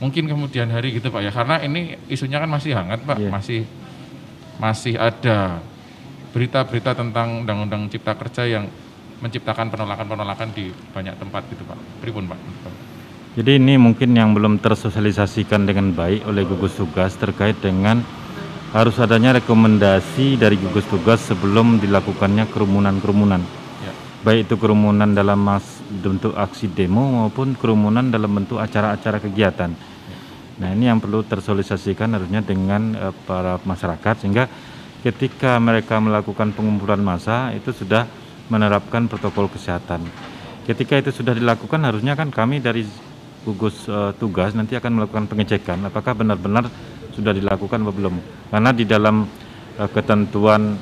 mungkin kemudian hari gitu Pak ya karena ini isunya kan masih hangat Pak Iya. masih masih ada berita-berita tentang undang-undang cipta kerja yang menciptakan penolakan-penolakan di banyak tempat gitu Pak. Pripun Pak? Jadi ini mungkin yang belum tersosialisasikan dengan baik oleh gugus tugas terkait dengan harus adanya rekomendasi dari gugus tugas sebelum dilakukannya kerumunan-kerumunan. Ya. Baik itu kerumunan dalam mas, bentuk aksi demo maupun kerumunan dalam bentuk acara-acara kegiatan. Nah ini yang perlu tersosialisasikan harusnya dengan eh, para masyarakat sehingga ketika mereka melakukan pengumpulan massa itu sudah menerapkan protokol kesehatan. Ketika itu sudah dilakukan harusnya kan kami dari gugus eh, tugas nanti akan melakukan pengecekan apakah benar-benar sudah dilakukan atau belum. Karena di dalam eh, ketentuan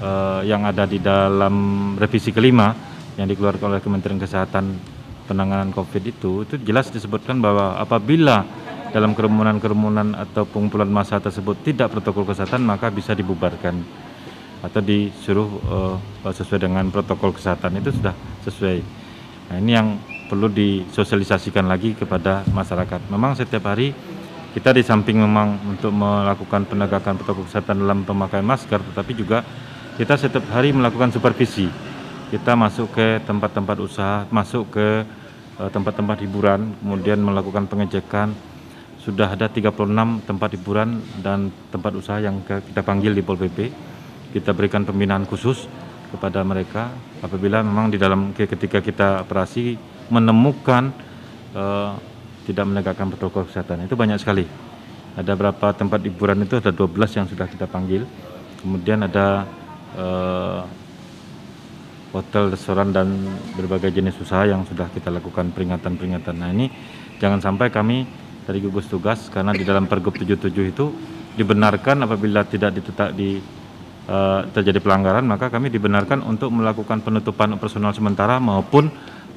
eh, yang ada di dalam revisi kelima yang dikeluarkan oleh Kementerian Kesehatan penanganan COVID itu itu jelas disebutkan bahwa apabila dalam kerumunan-kerumunan atau pengumpulan massa tersebut tidak protokol kesehatan maka bisa dibubarkan atau disuruh eh, sesuai dengan protokol kesehatan itu sudah sesuai. Nah, ini yang perlu disosialisasikan lagi kepada masyarakat. Memang setiap hari kita di samping memang untuk melakukan penegakan protokol kesehatan dalam pemakaian masker, tetapi juga kita setiap hari melakukan supervisi. Kita masuk ke tempat-tempat usaha, masuk ke eh, tempat-tempat hiburan, kemudian melakukan pengecekan. Sudah ada 36 tempat hiburan dan tempat usaha yang kita panggil di Pol PP. Kita berikan pembinaan khusus kepada mereka apabila memang di dalam ketika kita operasi menemukan eh, tidak menegakkan protokol kesehatan. Itu banyak sekali. Ada berapa tempat hiburan itu? Ada 12 yang sudah kita panggil. Kemudian ada eh, hotel restoran dan berbagai jenis usaha yang sudah kita lakukan peringatan-peringatan. Nah ini jangan sampai kami dari gugus tugas karena di dalam Pergub 77 itu dibenarkan apabila tidak ditetap di eh, terjadi pelanggaran maka kami dibenarkan untuk melakukan penutupan operasional sementara maupun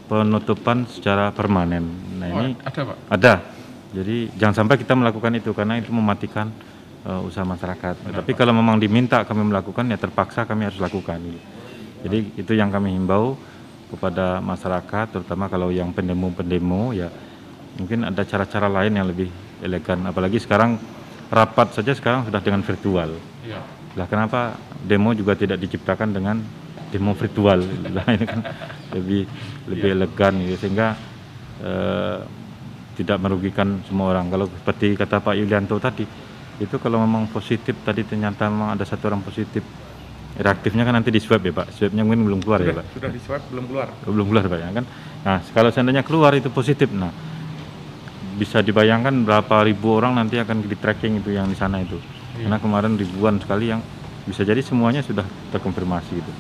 penutupan secara permanen. Nah Oh, ini ada Pak. ada. Jadi jangan sampai kita melakukan itu karena itu mematikan eh, usaha masyarakat. Tapi kalau memang diminta kami melakukan ya terpaksa kami harus lakukan. Jadi itu yang kami himbau kepada masyarakat terutama kalau yang pendemo-pendemo ya mungkin ada cara-cara lain yang lebih elegan apalagi sekarang rapat saja sekarang sudah dengan virtual. Iya. Lah kenapa demo juga tidak diciptakan dengan demo virtual? Lah ini kan lebih lebih elegan gitu sehingga eh, tidak merugikan semua orang. Kalau seperti kata Pak Yulianto tadi, itu kalau memang positif tadi ternyata memang ada satu orang positif reaktifnya kan nanti di swab ya Pak. Swabnya mungkin belum keluar ya Sudah, Pak. sudah di swab belum keluar. Oh, belum keluar Pak ya kan. Nah, kalau seandainya keluar itu positif, nah bisa dibayangkan berapa ribu orang nanti akan di tracking itu yang di sana itu. Karena kemarin ribuan sekali yang bisa jadi semuanya sudah terkonfirmasi itu.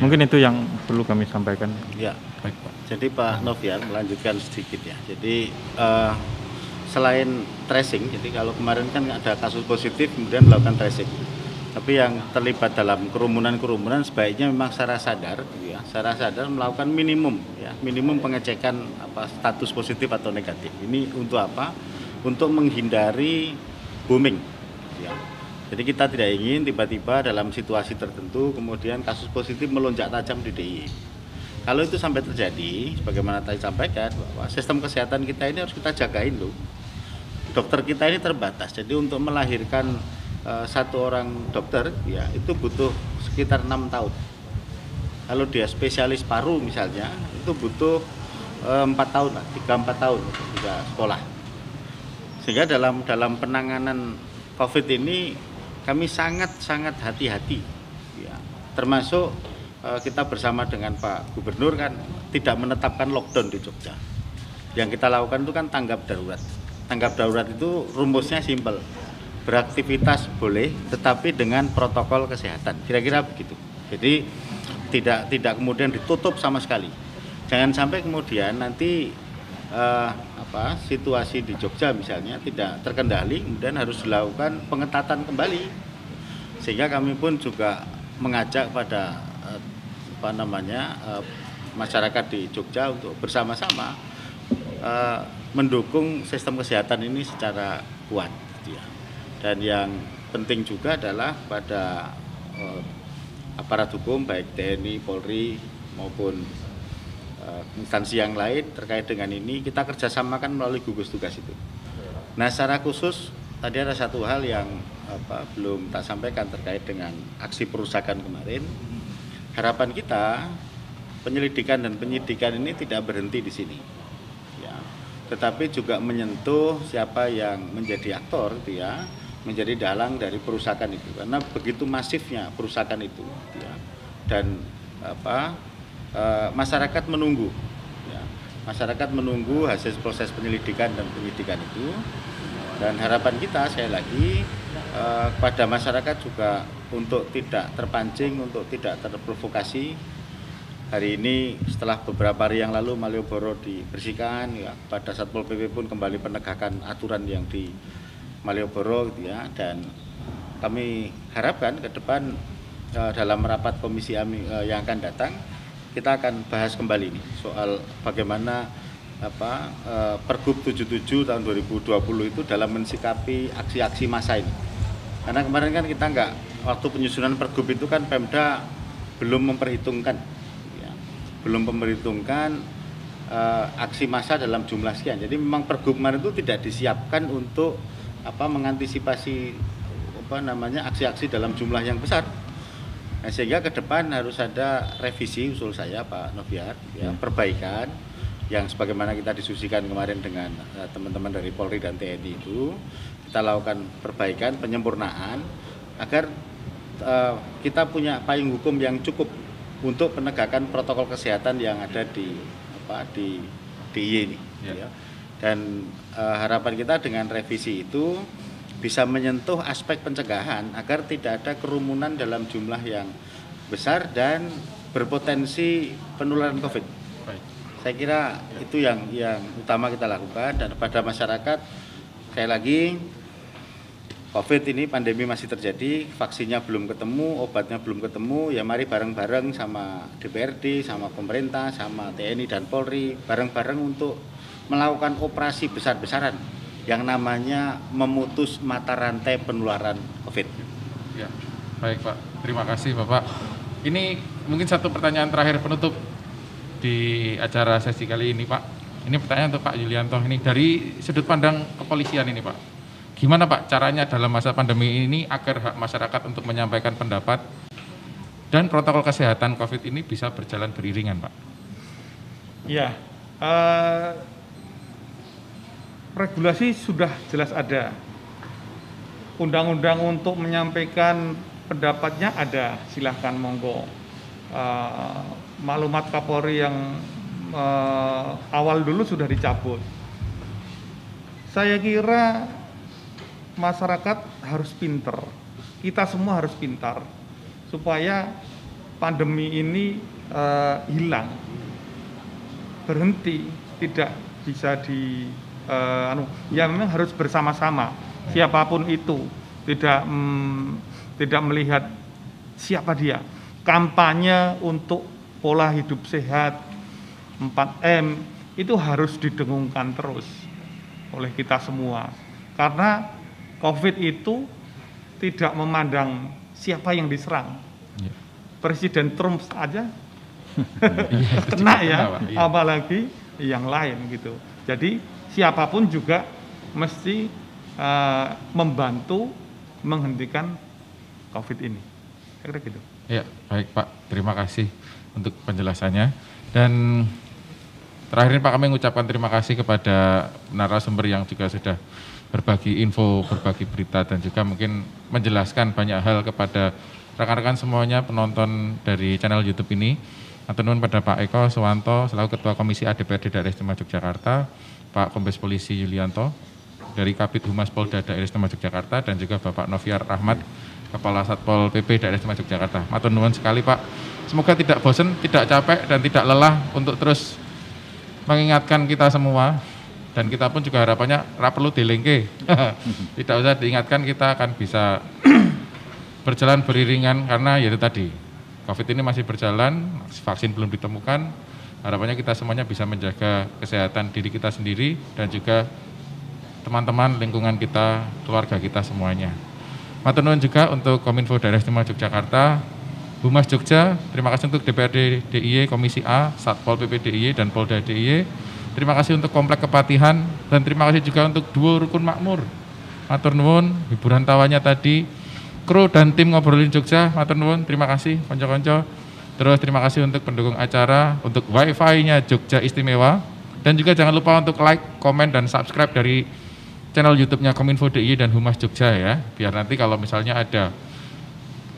Mungkin itu yang perlu kami sampaikan. Ya, Baik Pak. jadi Pak Novian melanjutkan sedikit ya. Jadi eh, selain tracing, jadi kalau kemarin kan ada kasus positif kemudian melakukan tracing. Tapi yang terlibat dalam kerumunan-kerumunan sebaiknya memang secara sadar, gitu ya, secara sadar melakukan minimum, ya, minimum pengecekan apa status positif atau negatif. Ini untuk apa? Untuk menghindari booming. Ya. Jadi kita tidak ingin tiba-tiba dalam situasi tertentu kemudian kasus positif melonjak tajam di DIY. Kalau itu sampai terjadi, sebagaimana tadi sampaikan bahwa sistem kesehatan kita ini harus kita jagain loh. Dokter kita ini terbatas, jadi untuk melahirkan eh, satu orang dokter ya itu butuh sekitar enam tahun. Kalau dia spesialis paru misalnya itu butuh eh, empat tahun lah, tiga empat tahun juga sekolah. Sehingga dalam dalam penanganan COVID ini kami sangat sangat hati-hati, ya. termasuk eh, kita bersama dengan Pak Gubernur kan tidak menetapkan lockdown di Jogja. Yang kita lakukan itu kan tanggap darurat. Tanggap darurat itu rumusnya simpel. beraktivitas boleh, tetapi dengan protokol kesehatan. Kira-kira begitu. Jadi tidak tidak kemudian ditutup sama sekali. Jangan sampai kemudian nanti eh, apa situasi di Jogja misalnya tidak terkendali, kemudian harus dilakukan pengetatan kembali. Sehingga kami pun juga mengajak pada eh, apa namanya eh, masyarakat di Jogja untuk bersama-sama eh, mendukung sistem kesehatan ini secara kuat. Gitu ya. Dan yang penting juga adalah pada eh, aparat hukum baik TNI, Polri maupun instansi yang lain terkait dengan ini kita kerjasamakan melalui gugus tugas itu. Nah secara khusus tadi ada satu hal yang apa, belum tak sampaikan terkait dengan aksi perusakan kemarin. Harapan kita penyelidikan dan penyidikan ini tidak berhenti di sini, ya. tetapi juga menyentuh siapa yang menjadi aktor, gitu ya, menjadi dalang dari perusakan itu karena begitu masifnya perusakan itu ya dan apa e, masyarakat menunggu. Ya. masyarakat menunggu hasil proses penyelidikan dan penyidikan itu. Dan harapan kita sekali lagi e, pada masyarakat juga untuk tidak terpancing untuk tidak terprovokasi. Hari ini setelah beberapa hari yang lalu Malioboro dibersihkan ya. Pada Satpol PP pun kembali penegakan aturan yang di Malioboro gitu ya. Dan kami harapkan ke depan uh, dalam rapat komisi AMI uh, yang akan datang kita akan bahas kembali nih soal bagaimana apa uh, Pergub 77 tahun 2020 itu dalam mensikapi aksi-aksi massa ini. Karena kemarin kan kita nggak waktu penyusunan Pergub itu kan Pemda belum memperhitungkan ya, belum memperhitungkan uh, aksi massa dalam jumlah sekian. Jadi memang Pergub kemarin itu tidak disiapkan untuk apa mengantisipasi apa namanya aksi-aksi dalam jumlah yang besar. Nah, sehingga ke depan harus ada revisi usul saya Pak Noviar ya, hmm. perbaikan yang sebagaimana kita diskusikan kemarin dengan uh, teman-teman dari Polri dan TNI itu kita lakukan perbaikan penyempurnaan agar uh, kita punya payung hukum yang cukup untuk penegakan protokol kesehatan yang ada di apa di DIY ini ya. ya dan uh, harapan kita dengan revisi itu bisa menyentuh aspek pencegahan agar tidak ada kerumunan dalam jumlah yang besar dan berpotensi penularan COVID. Baik. Saya kira itu yang yang utama kita lakukan dan pada masyarakat sekali lagi COVID ini pandemi masih terjadi, vaksinnya belum ketemu, obatnya belum ketemu, ya mari bareng-bareng sama DPRD, sama pemerintah, sama TNI dan Polri, bareng-bareng untuk melakukan operasi besar-besaran yang namanya memutus mata rantai penularan COVID. Ya, baik Pak. Terima kasih Bapak. Ini mungkin satu pertanyaan terakhir penutup di acara sesi kali ini Pak. Ini pertanyaan untuk Pak Yulianto ini dari sudut pandang kepolisian ini Pak. Gimana Pak caranya dalam masa pandemi ini agar hak masyarakat untuk menyampaikan pendapat dan protokol kesehatan COVID ini bisa berjalan beriringan Pak? Ya, uh, regulasi sudah jelas ada. Undang-undang untuk menyampaikan pendapatnya ada, silahkan monggo. Uh, maklumat Kapolri yang uh, awal dulu sudah dicabut. Saya kira masyarakat harus pinter, kita semua harus pintar supaya pandemi ini uh, hilang, berhenti, tidak bisa di uh, anu ya memang harus bersama-sama. Siapa pun itu tidak mm, tidak melihat siapa dia. Kampanye untuk pola hidup sehat 4M itu harus didengungkan terus oleh kita semua. Karena COVID itu tidak memandang siapa yang diserang. Ya. Presiden Trump aja iya, kena ya iya. apalagi yang lain gitu. Jadi siapa pun juga mesti uh, membantu menghentikan COVID ini. Kira gitu. Ya, baik Pak. Terima kasih untuk penjelasannya. Dan terakhir Pak kami mengucapkan terima kasih kepada narasumber yang juga sudah berbagi info, berbagi berita dan juga mungkin menjelaskan banyak hal kepada rekan-rekan semuanya penonton dari channel YouTube ini. Atau pada Pak Eko Suwanto selaku Ketua Komisi ADPRD Daerah Istimewa Yogyakarta, Pak Kombes Polisi Yulianto. dari Kabit Humas Polda Daerah Istimewa Yogyakarta dan juga Bapak Noviar Rahmat, Kepala Satpol PP Daerah Istimewa Yogyakarta. Matur nuwun sekali Pak. Semoga tidak bosan, tidak capek dan tidak lelah untuk terus mengingatkan kita semua dan kita pun juga harapannya ra perlu dilengke. tidak usah diingatkan kita akan bisa berjalan beriringan karena ya itu tadi COVID ini masih berjalan, vaksin belum ditemukan. Harapannya kita semuanya bisa menjaga kesehatan diri kita sendiri dan juga teman-teman lingkungan kita, keluarga kita semuanya. Matur nuwun juga untuk Kominfo Daerah Istimewa Yogyakarta, Humas Jogja, terima kasih untuk DPRD DIY Komisi A, Satpol PP DIY dan Polda DIY. Terima kasih untuk Komplek Kepatihan dan terima kasih juga untuk Duo Rukun Makmur. Matur nuwun, hiburan tawanya tadi kru dan tim ngobrolin Jogja, matur nuwun, terima kasih konco-konco. Terus terima kasih untuk pendukung acara, untuk wifi-nya Jogja Istimewa. Dan juga jangan lupa untuk like, komen, dan subscribe dari channel YouTube-nya Kominfo DIY dan Humas Jogja ya. Biar nanti kalau misalnya ada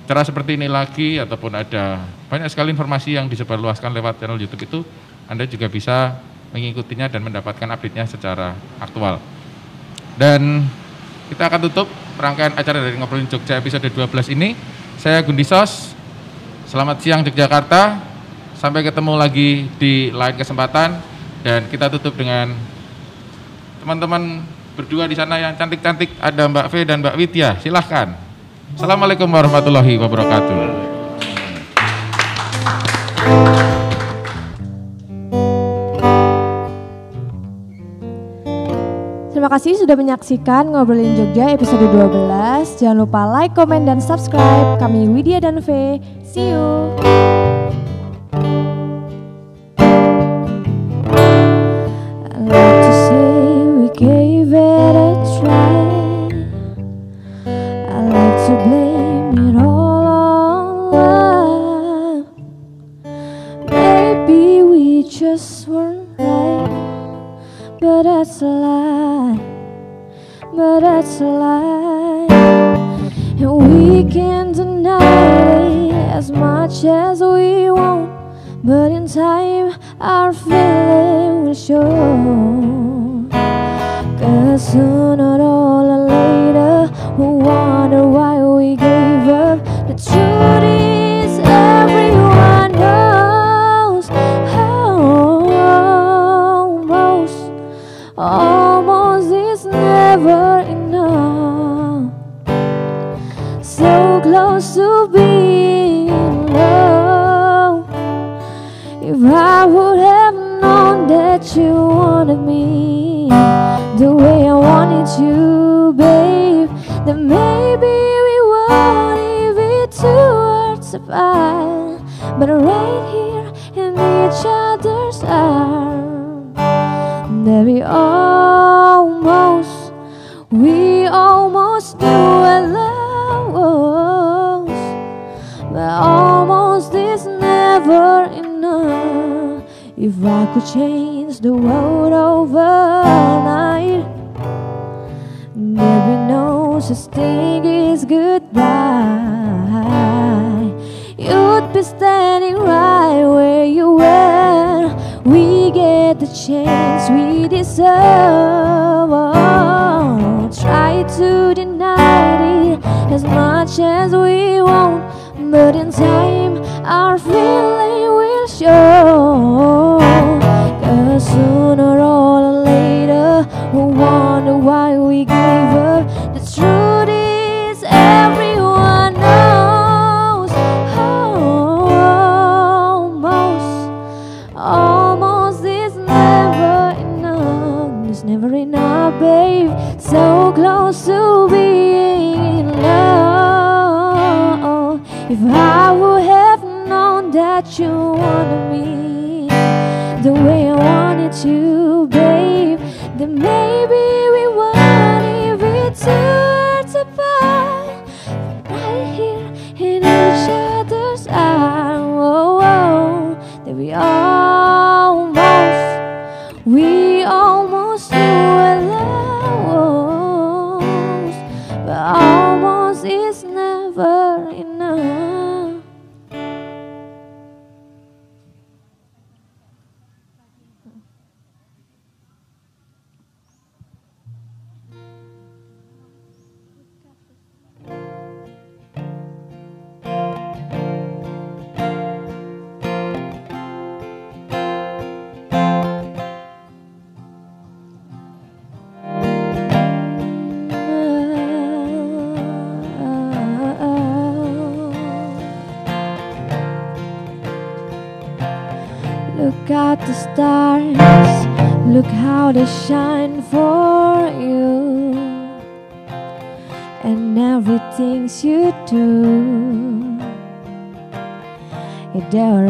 cara seperti ini lagi ataupun ada banyak sekali informasi yang disebarluaskan lewat channel YouTube itu, Anda juga bisa mengikutinya dan mendapatkan update-nya secara aktual. Dan kita akan tutup rangkaian acara dari Ngobrolin Jogja episode 12 ini. Saya Gundisos. Selamat siang Yogyakarta. Sampai ketemu lagi di lain kesempatan dan kita tutup dengan teman-teman berdua di sana yang cantik-cantik ada Mbak V dan Mbak Widya. Silahkan. Assalamualaikum warahmatullahi wabarakatuh. Terima kasih sudah menyaksikan Ngobrolin Jogja episode 12. Jangan lupa like, komen, dan subscribe. Kami Widya dan V. See you. Yeah,